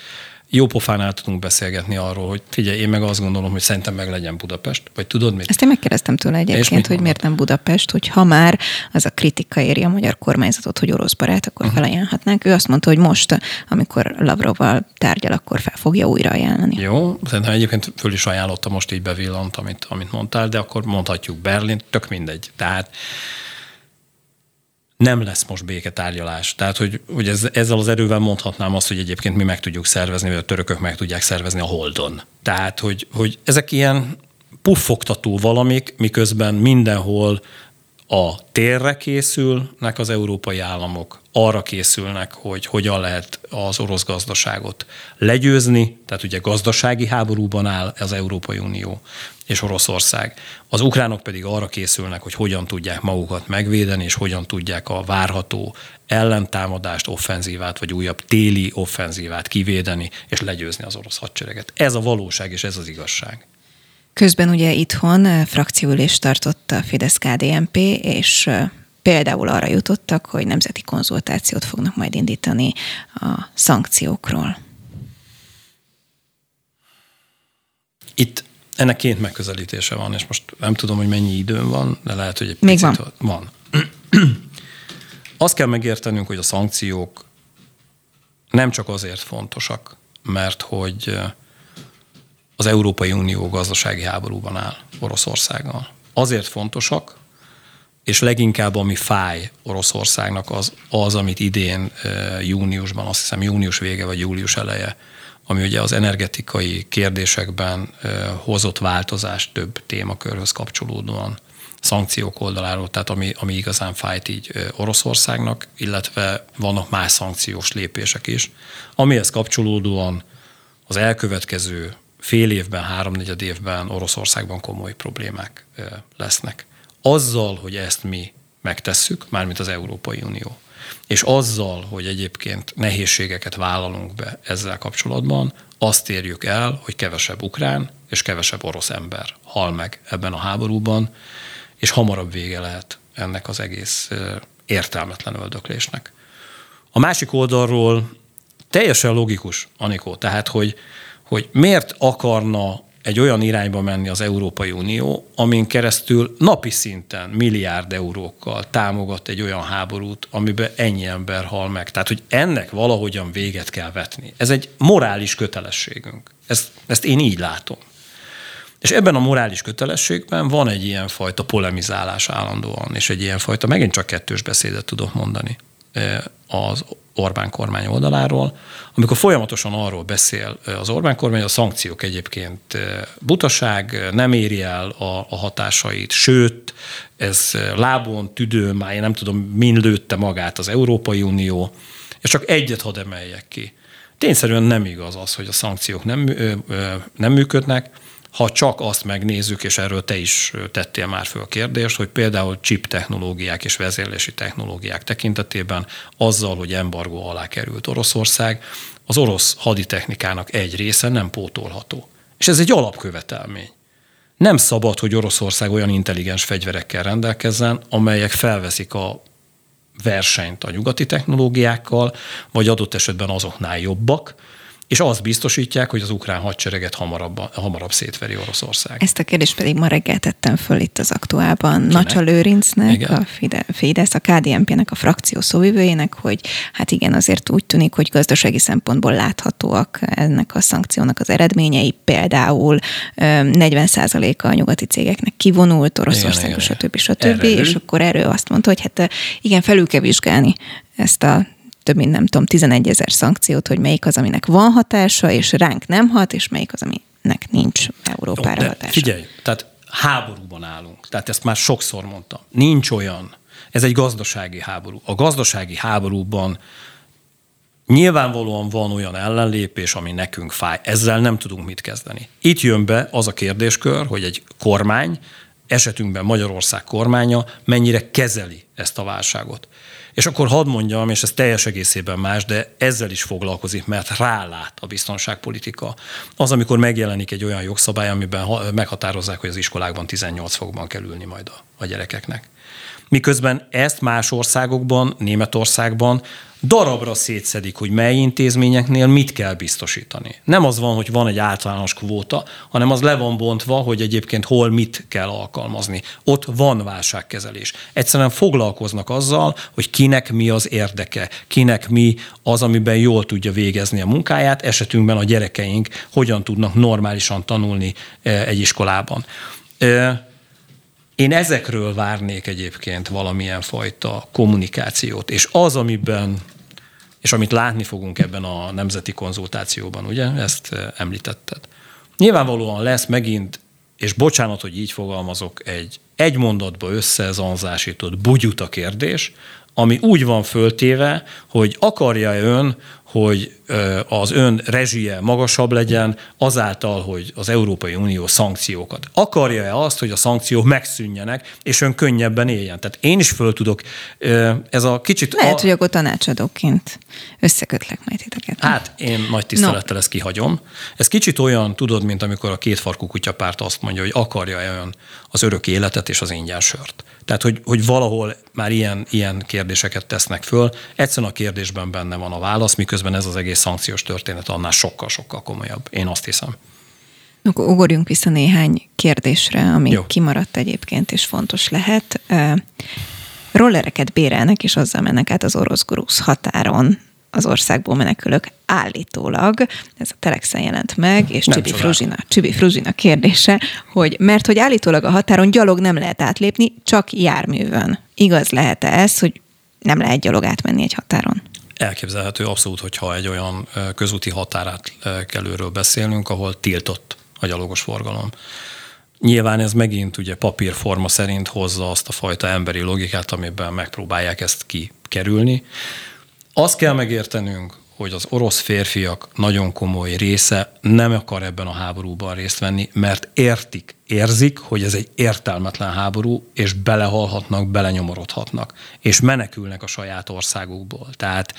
jó pofán át tudunk beszélgetni arról, hogy figyelj, én meg azt gondolom, hogy szerintem meg legyen Budapest, vagy tudod mit? Ezt én megkérdeztem tőle egyébként, hogy miért nem Budapest, hogy ha már az a kritika éri a magyar kormányzatot, hogy orosz barát, akkor uh-huh. felajánlhatnánk. Ő azt mondta, hogy most, amikor Lavrovval tárgyal, akkor fel fogja újra ajánlani. Jó, szerintem egyébként föl is ajánlotta, most így bevillant, amit, amit mondtál, de akkor mondhatjuk Berlin, tök mindegy. Tehát nem lesz most béketárgyalás. Tehát, hogy, hogy ez, ezzel az erővel mondhatnám azt, hogy egyébként mi meg tudjuk szervezni, vagy a törökök meg tudják szervezni a Holdon. Tehát, hogy, hogy ezek ilyen puffogtató valamik, miközben mindenhol a térre készülnek az európai államok, arra készülnek, hogy hogyan lehet az orosz gazdaságot legyőzni, tehát ugye gazdasági háborúban áll az Európai Unió és Oroszország. Az ukránok pedig arra készülnek, hogy hogyan tudják magukat megvédeni, és hogyan tudják a várható ellentámadást, offenzívát, vagy újabb téli offenzívát kivédeni, és legyőzni az orosz hadsereget. Ez a valóság, és ez az igazság. Közben ugye itthon frakcióülést tartott a Fidesz-KDNP, és például arra jutottak, hogy nemzeti konzultációt fognak majd indítani a szankciókról. Itt ennek két megközelítése van, és most nem tudom, hogy mennyi időm van, de lehet, hogy egy Még picit van. van. (clears throat) Azt kell megértenünk, hogy a szankciók nem csak azért fontosak, mert hogy az Európai Unió gazdasági háborúban áll Oroszországgal. Azért fontosak, és leginkább ami fáj Oroszországnak az, az amit idén júniusban, azt hiszem június vége vagy július eleje, ami ugye az energetikai kérdésekben hozott változást több témakörhöz kapcsolódóan szankciók oldaláról, tehát ami, ami igazán fájt így Oroszországnak, illetve vannak más szankciós lépések is, amihez kapcsolódóan az elkövetkező fél évben, háromnegyed évben Oroszországban komoly problémák lesznek. Azzal, hogy ezt mi megtesszük, mármint az Európai Unió, és azzal, hogy egyébként nehézségeket vállalunk be ezzel kapcsolatban, azt érjük el, hogy kevesebb ukrán és kevesebb orosz ember hal meg ebben a háborúban, és hamarabb vége lehet ennek az egész értelmetlen öldöklésnek. A másik oldalról teljesen logikus, Anikó, tehát, hogy, hogy miért akarna egy olyan irányba menni az Európai Unió, amin keresztül napi szinten milliárd eurókkal támogat egy olyan háborút, amiben ennyi ember hal meg. Tehát, hogy ennek valahogyan véget kell vetni. Ez egy morális kötelességünk. Ezt, ezt én így látom. És ebben a morális kötelességben van egy ilyen fajta polemizálás állandóan, és egy ilyen fajta, megint csak kettős beszédet tudok mondani az Orbán kormány oldaláról, amikor folyamatosan arról beszél az Orbán kormány, a szankciók egyébként butaság, nem éri el a, a hatásait, sőt, ez lábon, tüdőn, már én nem tudom, min lőtte magát az Európai Unió, és csak egyet hadd emeljek ki. Tényszerűen nem igaz az, hogy a szankciók nem, nem működnek, ha csak azt megnézzük, és erről te is tettél már föl a kérdést, hogy például chip technológiák és vezérlési technológiák tekintetében azzal, hogy embargó alá került Oroszország, az orosz haditechnikának egy része nem pótolható. És ez egy alapkövetelmény. Nem szabad, hogy Oroszország olyan intelligens fegyverekkel rendelkezzen, amelyek felveszik a versenyt a nyugati technológiákkal, vagy adott esetben azoknál jobbak, és azt biztosítják, hogy az ukrán hadsereget hamarabb, hamarabb szétveri Oroszország. Ezt a kérdést pedig ma reggel tettem föl itt az aktuálban Nacsa Lőrincnek, igen. a Fidesz, a KDNP-nek a frakció szóvivőjének, hogy hát igen, azért úgy tűnik, hogy gazdasági szempontból láthatóak ennek a szankciónak az eredményei, például 40%-a a nyugati cégeknek kivonult, Oroszország, stb. stb. És akkor erről azt mondta, hogy hát igen, felül kell vizsgálni ezt a több mint nem tudom, 11 ezer szankciót, hogy melyik az, aminek van hatása, és ránk nem hat, és melyik az, aminek nincs Európára Jó, hatása. Figyelj, tehát háborúban állunk. Tehát ezt már sokszor mondtam. Nincs olyan. Ez egy gazdasági háború. A gazdasági háborúban Nyilvánvalóan van olyan ellenlépés, ami nekünk fáj. Ezzel nem tudunk mit kezdeni. Itt jön be az a kérdéskör, hogy egy kormány, esetünkben Magyarország kormánya mennyire kezeli ezt a válságot. És akkor hadd mondjam, és ez teljes egészében más, de ezzel is foglalkozik, mert rálát a biztonságpolitika. Az, amikor megjelenik egy olyan jogszabály, amiben meghatározzák, hogy az iskolákban 18 fokban kell ülni majd a, a gyerekeknek. Miközben ezt más országokban, Németországban darabra szétszedik, hogy mely intézményeknél mit kell biztosítani. Nem az van, hogy van egy általános kvóta, hanem az le van bontva, hogy egyébként hol mit kell alkalmazni. Ott van válságkezelés. Egyszerűen foglalkoznak azzal, hogy kinek mi az érdeke, kinek mi az, amiben jól tudja végezni a munkáját, esetünkben a gyerekeink hogyan tudnak normálisan tanulni eh, egy iskolában. Én ezekről várnék egyébként valamilyen fajta kommunikációt, és az, amiben, és amit látni fogunk ebben a nemzeti konzultációban, ugye, ezt eh, említetted. Nyilvánvalóan lesz megint, és bocsánat, hogy így fogalmazok, egy egy mondatba összezanzásított bugyuta kérdés, ami úgy van föltéve, hogy akarja ön, hogy az ön rezsie magasabb legyen azáltal, hogy az Európai Unió szankciókat. Akarja-e azt, hogy a szankciók megszűnjenek, és ön könnyebben éljen? Tehát én is föl tudok, ez a kicsit... Lehet, a... hogy akkor tanácsadóként összekötlek majd titeket. Hát én nagy tisztelettel no. ezt kihagyom. Ez kicsit olyan, tudod, mint amikor a kétfarkú kutyapárt azt mondja, hogy akarja-e ön az örök életet és az ingyen sört. Tehát, hogy, hogy valahol már ilyen, ilyen kérdéseket tesznek föl. Egyszerűen a kérdésben benne van a válasz, miközben ez az egész szankciós történet annál sokkal-sokkal komolyabb. Én azt hiszem. Akkor ugorjunk vissza néhány kérdésre, ami Jó. kimaradt egyébként, és fontos lehet. Rollereket bérelnek, és azzal mennek át az orosz-grusz határon az országból menekülök állítólag, ez a Telexen jelent meg, és Csibi Fruzsina, Csibi Fruzsina kérdése, hogy mert hogy állítólag a határon gyalog nem lehet átlépni, csak járművön. Igaz lehet-e ez, hogy nem lehet gyalog átmenni egy határon? Elképzelhető abszolút, hogyha egy olyan közúti határátkelőről beszélünk, ahol tiltott a gyalogos forgalom. Nyilván ez megint ugye papírforma szerint hozza azt a fajta emberi logikát, amiben megpróbálják ezt kikerülni. Azt kell megértenünk, hogy az orosz férfiak nagyon komoly része nem akar ebben a háborúban részt venni, mert értik, érzik, hogy ez egy értelmetlen háború, és belehalhatnak, belenyomorodhatnak, és menekülnek a saját országukból. Tehát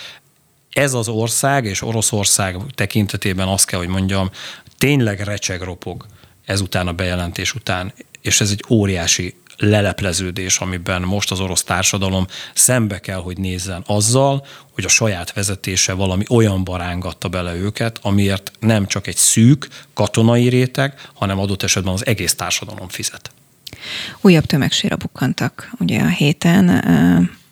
ez az ország és Oroszország tekintetében azt kell, hogy mondjam, tényleg recseg ropog ezután a bejelentés után, és ez egy óriási lelepleződés, amiben most az orosz társadalom szembe kell, hogy nézzen azzal, hogy a saját vezetése valami olyan barángatta bele őket, amiért nem csak egy szűk katonai réteg, hanem adott esetben az egész társadalom fizet. Újabb tömegsére bukkantak ugye a héten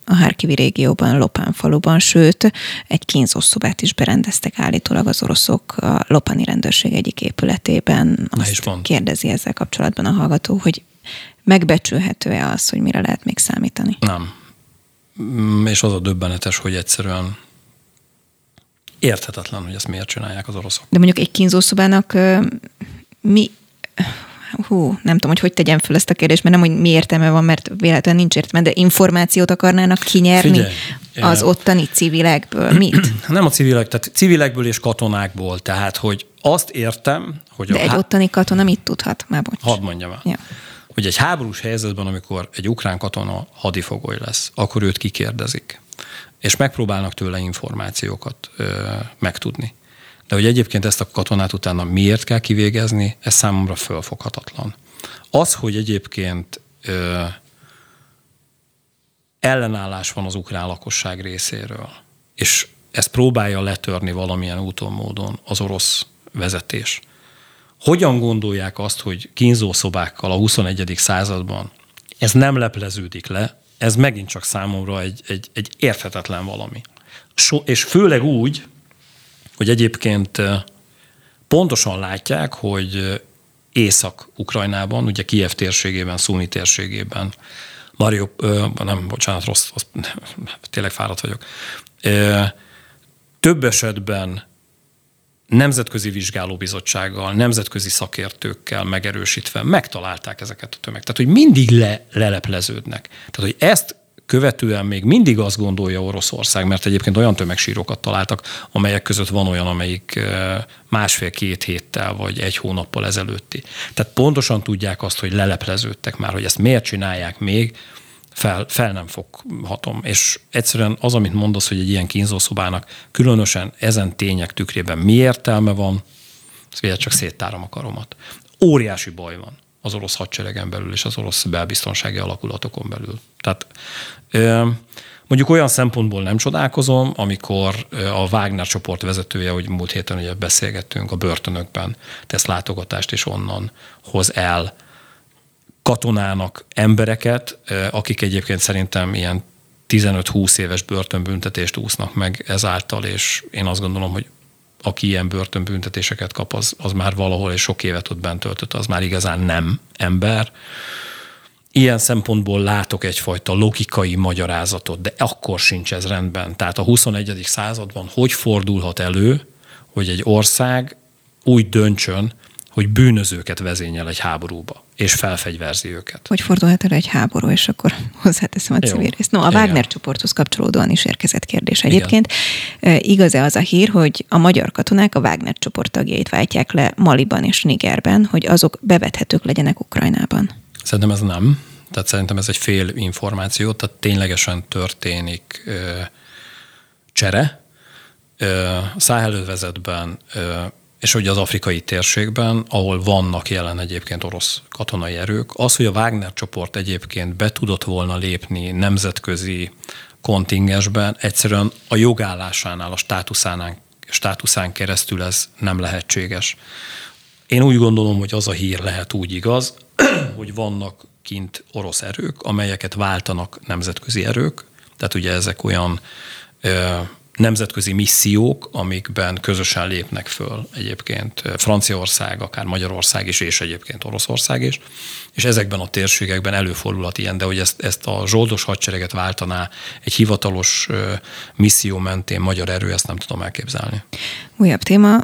a Harkivi régióban, Lopán faluban, sőt, egy kínzószobát is berendeztek állítólag az oroszok a Lopani rendőrség egyik épületében. Azt kérdezi ezzel kapcsolatban a hallgató, hogy megbecsülhető-e az, hogy mire lehet még számítani? Nem. Mm, és az a döbbenetes, hogy egyszerűen érthetetlen, hogy ezt miért csinálják az oroszok. De mondjuk egy kínzószobának mi, hú, nem tudom, hogy hogy tegyem fel ezt a kérdést, mert nem, hogy mi értelme van, mert véletlenül nincs értelme, de információt akarnának kinyerni Figyelj, az ottani civilekből. Mit? (clears throat) Nem a civilek, tehát civilekből és katonákból. Tehát, hogy azt értem, hogy... De a egy há... ottani katona mit tudhat? Már bocs. Hadd mondjam el. Ja hogy egy háborús helyzetben, amikor egy ukrán katona hadifogoly lesz, akkor őt kikérdezik, és megpróbálnak tőle információkat ö, megtudni. De hogy egyébként ezt a katonát utána miért kell kivégezni, ez számomra fölfoghatatlan. Az, hogy egyébként ö, ellenállás van az ukrán lakosság részéről, és ezt próbálja letörni valamilyen úton, módon az orosz vezetés, hogyan gondolják azt, hogy kínzószobákkal a 21. században ez nem lepleződik le, ez megint csak számomra egy, egy, egy érthetetlen valami. So, és főleg úgy, hogy egyébként pontosan látják, hogy Észak-Ukrajnában, ugye Kiev térségében, Szúni térségében, Mario, nem, bocsánat, rossz, rossz (laughs) tényleg fáradt vagyok, több esetben nemzetközi vizsgálóbizottsággal, nemzetközi szakértőkkel megerősítve megtalálták ezeket a tömeg. Tehát, hogy mindig le, lelepleződnek. Tehát, hogy ezt követően még mindig azt gondolja Oroszország, mert egyébként olyan tömegsírokat találtak, amelyek között van olyan, amelyik másfél-két héttel vagy egy hónappal ezelőtti. Tehát pontosan tudják azt, hogy lelepleződtek már, hogy ezt miért csinálják még, fel, fel nem foghatom. És egyszerűen az, amit mondasz, hogy egy ilyen kínzószobának különösen ezen tények tükrében mi értelme van, ez csak széttárom a karomat. Óriási baj van az orosz hadseregen belül és az orosz belbiztonsági alakulatokon belül. Tehát mondjuk olyan szempontból nem csodálkozom, amikor a Wagner csoport vezetője, hogy múlt héten ugye beszélgettünk a börtönökben, tesz látogatást és onnan hoz el katonának embereket, akik egyébként szerintem ilyen 15-20 éves börtönbüntetést úsznak meg ezáltal, és én azt gondolom, hogy aki ilyen börtönbüntetéseket kap, az, az már valahol és sok évet ott bent töltött, az már igazán nem ember. Ilyen szempontból látok egyfajta logikai magyarázatot, de akkor sincs ez rendben. Tehát a 21. században hogy fordulhat elő, hogy egy ország úgy döntsön, hogy bűnözőket vezényel egy háborúba. És felfegyverzi őket. Hogy fordulhat el egy háború, és akkor (laughs) hozzáteszem a civil részt. No, a Igen. Wagner csoporthoz kapcsolódóan is érkezett kérdés egyébként. Igaz-e az a hír, hogy a magyar katonák a Wagner csoport tagjait váltják le Maliban és Nigerben, hogy azok bevethetők legyenek Ukrajnában? Szerintem ez nem. Tehát szerintem ez egy fél információ, tehát ténylegesen történik ö, csere. Száhelővezetben és ugye az afrikai térségben, ahol vannak jelen egyébként orosz katonai erők, az, hogy a Wagner csoport egyébként be tudott volna lépni nemzetközi kontingensben, egyszerűen a jogállásánál, a státuszánál, státuszán keresztül ez nem lehetséges. Én úgy gondolom, hogy az a hír lehet úgy igaz, (clears throat) hogy vannak kint orosz erők, amelyeket váltanak nemzetközi erők, tehát ugye ezek olyan nemzetközi missziók, amikben közösen lépnek föl egyébként Franciaország, akár Magyarország is, és egyébként Oroszország is, és ezekben a térségekben előfordulhat ilyen, de hogy ezt, ezt a zsoldos hadsereget váltaná egy hivatalos misszió mentén magyar erő, ezt nem tudom elképzelni. Újabb téma,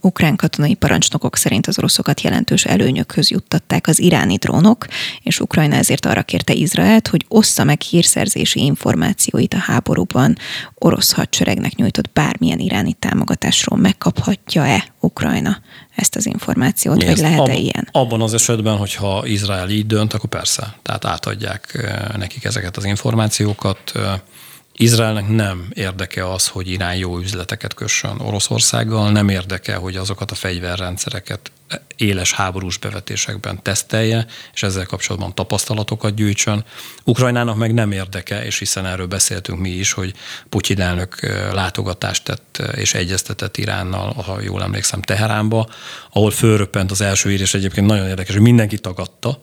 ukrán katonai parancsnokok szerint az oroszokat jelentős előnyökhöz juttatták az iráni drónok, és Ukrajna ezért arra kérte Izraelt, hogy ossza meg hírszerzési információit a háborúban orosz hadseregnek nyújtott bármilyen iráni támogatásról megkaphatja-e Ukrajna ezt az információt, Nézd, vagy lehet-e ab, ilyen? Abban az esetben, hogyha Izrael így dönt, akkor persze, tehát átadják nekik ezeket az információkat. Izraelnek nem érdeke az, hogy Irán jó üzleteket kössön Oroszországgal, nem érdeke, hogy azokat a fegyverrendszereket éles háborús bevetésekben tesztelje, és ezzel kapcsolatban tapasztalatokat gyűjtsön. Ukrajnának meg nem érdeke, és hiszen erről beszéltünk mi is, hogy Putyin elnök látogatást tett és egyeztetett Iránnal, ha jól emlékszem, Teheránba, ahol fölröppent az első írás, egyébként nagyon érdekes, hogy mindenki tagadta,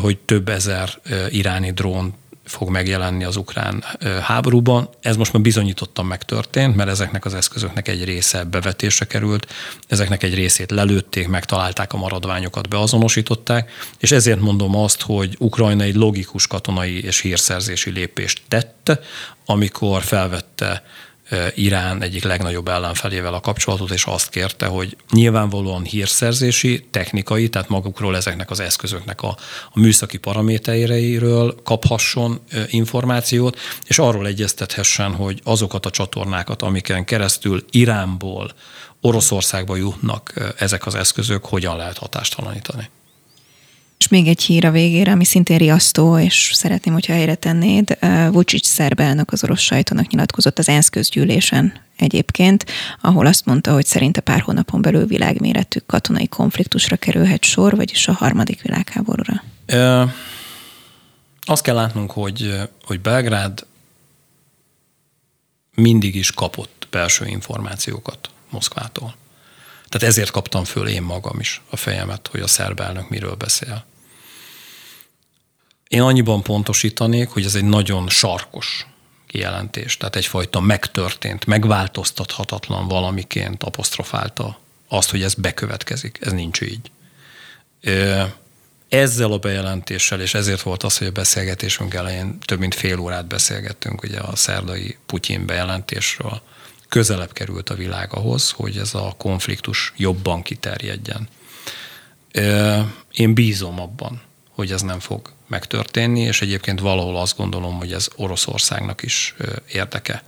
hogy több ezer iráni drón fog megjelenni az ukrán háborúban. Ez most már bizonyítottan megtörtént, mert ezeknek az eszközöknek egy része bevetésre került, ezeknek egy részét lelőtték, megtalálták a maradványokat, beazonosították, és ezért mondom azt, hogy Ukrajna egy logikus katonai és hírszerzési lépést tett, amikor felvette Irán egyik legnagyobb ellenfelével a kapcsolatot, és azt kérte, hogy nyilvánvalóan hírszerzési, technikai, tehát magukról ezeknek az eszközöknek a, a műszaki paramétereiről kaphasson információt, és arról egyeztethessen, hogy azokat a csatornákat, amiken keresztül Iránból Oroszországba jutnak ezek az eszközök, hogyan lehet hatástalanítani. És még egy hír a végére, ami szintén riasztó, és szeretném, hogyha helyre tennéd. Vucic szerb az orosz sajtónak nyilatkozott az ENSZ közgyűlésen egyébként, ahol azt mondta, hogy szerinte pár hónapon belül világméretű katonai konfliktusra kerülhet sor, vagyis a harmadik világháborúra. E, azt kell látnunk, hogy, hogy Belgrád mindig is kapott belső információkat Moszkvától. Tehát ezért kaptam föl én magam is a fejemet, hogy a szerb elnök miről beszél. Én annyiban pontosítanék, hogy ez egy nagyon sarkos kijelentés, tehát egyfajta megtörtént, megváltoztathatatlan valamiként apostrofálta azt, hogy ez bekövetkezik. Ez nincs így. Ezzel a bejelentéssel, és ezért volt az, hogy a beszélgetésünk elején több mint fél órát beszélgettünk ugye a szerdai Putyin bejelentésről, közelebb került a világ ahhoz, hogy ez a konfliktus jobban kiterjedjen. Én bízom abban, hogy ez nem fog megtörténni, és egyébként valahol azt gondolom, hogy ez Oroszországnak is érdeke.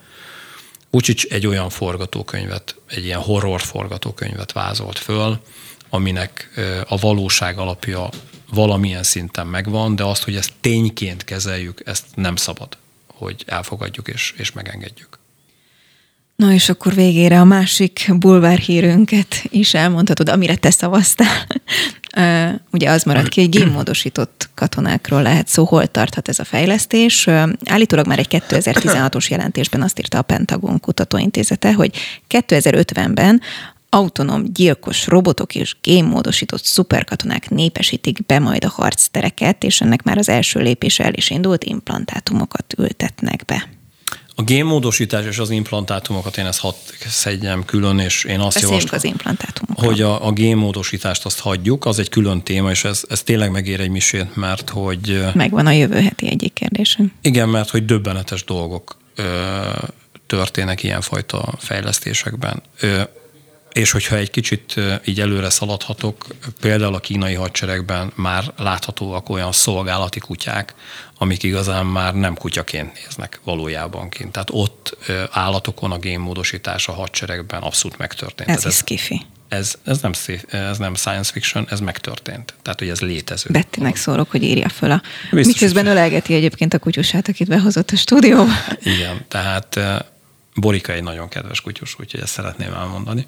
Ucsics egy olyan forgatókönyvet, egy ilyen horror forgatókönyvet vázolt föl, aminek a valóság alapja valamilyen szinten megvan, de azt, hogy ezt tényként kezeljük, ezt nem szabad, hogy elfogadjuk és, és megengedjük. Na és akkor végére a másik bulvárhírünket is elmondhatod, amire te szavaztál. (laughs) Ugye az maradt ki, hogy génmódosított (clears throat) katonákról lehet szó, hol tarthat ez a fejlesztés. Állítólag már egy 2016-os (clears throat) jelentésben azt írta a Pentagon kutatóintézete, hogy 2050-ben autonóm gyilkos robotok és génmódosított szuperkatonák népesítik be majd a harctereket, és ennek már az első lépése el is indult, implantátumokat ültetnek be. A génmódosítás és az implantátumokat én ezt hadd szedjem külön, és én azt Beszéljünk javaslom, az implantátumokról. hogy a, a génmódosítást azt hagyjuk, az egy külön téma, és ez, ez tényleg megér egy misét, mert hogy... Megvan a jövő heti egyik kérdésem. Igen, mert hogy döbbenetes dolgok ö, történnek ilyenfajta fejlesztésekben. Ö, és hogyha egy kicsit így előre szaladhatok, például a kínai hadseregben már láthatóak olyan szolgálati kutyák, amik igazán már nem kutyaként néznek valójában kint. Tehát ott állatokon a génmódosítás a hadseregben abszolút megtörtént. Ez, ez is kifi. Ez, ez, nem, ez nem science fiction, ez megtörtént. Tehát, hogy ez létező. Bettinek szólok, hogy írja föl a... Biztos, Miközben ölelgeti egyébként a kutyusát, akit behozott a stúdióba. Igen, tehát Borika egy nagyon kedves kutyus, úgyhogy ezt szeretném elmondani.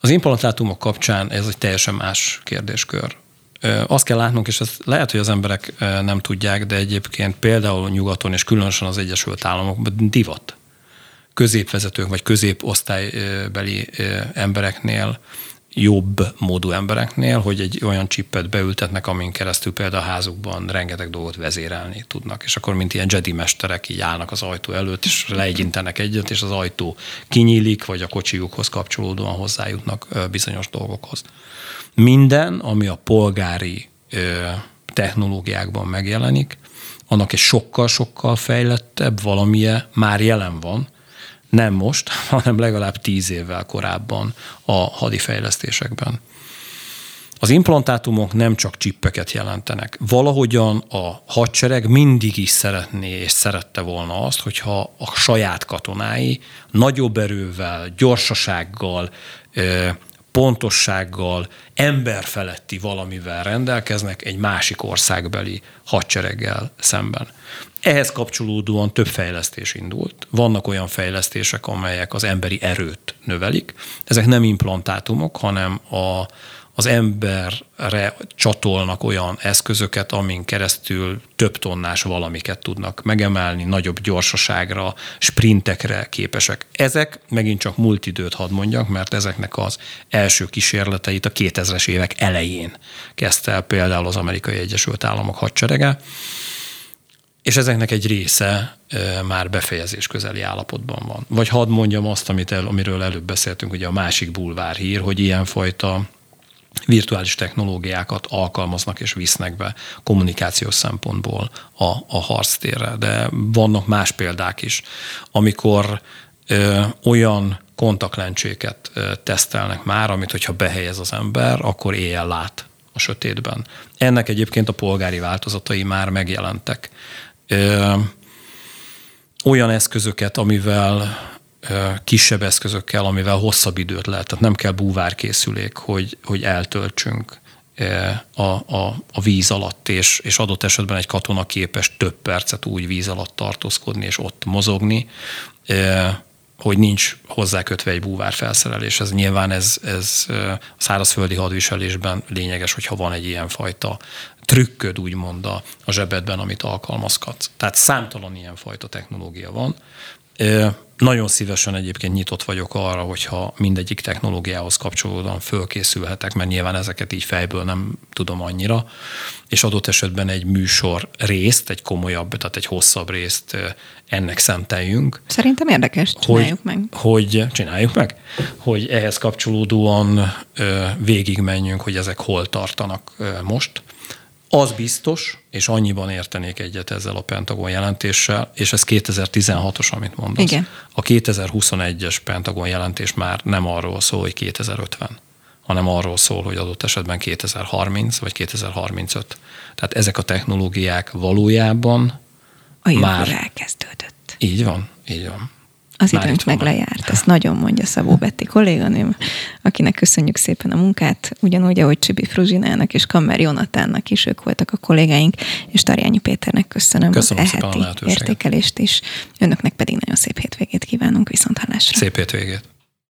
Az implantátumok kapcsán ez egy teljesen más kérdéskör. Azt kell látnunk, és ezt lehet, hogy az emberek nem tudják, de egyébként például nyugaton, és különösen az Egyesült Államokban divat középvezetők vagy középosztálybeli embereknél jobb módú embereknél, hogy egy olyan csippet beültetnek, amin keresztül például a házukban rengeteg dolgot vezérelni tudnak. És akkor, mint ilyen Jedi mesterek, így állnak az ajtó előtt, és leegyintenek egyet, és az ajtó kinyílik, vagy a kocsijukhoz kapcsolódóan hozzájutnak bizonyos dolgokhoz. Minden, ami a polgári technológiákban megjelenik, annak egy sokkal-sokkal fejlettebb valamilyen már jelen van, nem most, (laughs) hanem legalább tíz évvel korábban a hadifejlesztésekben. Az implantátumok nem csak csippeket jelentenek. Valahogyan a hadsereg mindig is szeretné és szerette volna azt, hogyha a saját katonái nagyobb erővel, gyorsasággal, pontossággal, emberfeletti valamivel rendelkeznek egy másik országbeli hadsereggel szemben. Ehhez kapcsolódóan több fejlesztés indult. Vannak olyan fejlesztések, amelyek az emberi erőt növelik. Ezek nem implantátumok, hanem a, az emberre csatolnak olyan eszközöket, amin keresztül több tonnás valamiket tudnak megemelni, nagyobb gyorsaságra, sprintekre képesek. Ezek, megint csak múlt időt hadd mondjak, mert ezeknek az első kísérleteit a 2000-es évek elején kezdte el például az Amerikai Egyesült Államok hadserege, és ezeknek egy része már befejezés közeli állapotban van. Vagy hadd mondjam azt, amit el, amiről előbb beszéltünk, ugye a másik bulvár hír, hogy ilyenfajta virtuális technológiákat alkalmaznak és visznek be kommunikációs szempontból a, a harctérre. De vannak más példák is, amikor ö, olyan kontaktlencséket ö, tesztelnek már, amit hogyha behelyez az ember, akkor éjjel lát a sötétben. Ennek egyébként a polgári változatai már megjelentek ö, olyan eszközöket, amivel kisebb eszközökkel, amivel hosszabb időt lehet. Tehát nem kell búvárkészülék, hogy, hogy eltöltsünk a, a, a víz alatt, és, és adott esetben egy katona képes több percet úgy víz alatt tartózkodni, és ott mozogni, hogy nincs hozzákötve egy búvár felszerelés. Ez nyilván ez, ez a szárazföldi hadviselésben lényeges, hogyha van egy ilyen fajta trükköd, úgymond a, a zsebedben, amit alkalmazhatsz. Tehát számtalan ilyen fajta technológia van. Nagyon szívesen egyébként nyitott vagyok arra, hogyha mindegyik technológiához kapcsolódóan fölkészülhetek, mert nyilván ezeket így fejből nem tudom annyira, és adott esetben egy műsor részt, egy komolyabb, tehát egy hosszabb részt ennek szenteljünk. Szerintem érdekes, csináljuk hogy, meg. Hogy csináljuk meg, hogy ehhez kapcsolódóan végigmenjünk, hogy ezek hol tartanak most az biztos, és annyiban értenék egyet ezzel a Pentagon jelentéssel, és ez 2016-os, amit mondasz. Igen. A 2021-es Pentagon jelentés már nem arról szól, hogy 2050, hanem arról szól, hogy adott esetben 2030 vagy 2035. Tehát ezek a technológiák valójában a már elkezdődött. Így van, így van. Az Már időnk meg lejárt, ezt nagyon mondja Szabó Betti kolléganőm, akinek köszönjük szépen a munkát, ugyanúgy, ahogy Csibi Fruzsinának és Kammer Jonatánnak is ők voltak a kollégáink, és Tarjányi Péternek köszönöm, köszönöm az eheti értékelést is. Önöknek pedig nagyon szép hétvégét kívánunk, viszont hallásra. Szép hétvégét.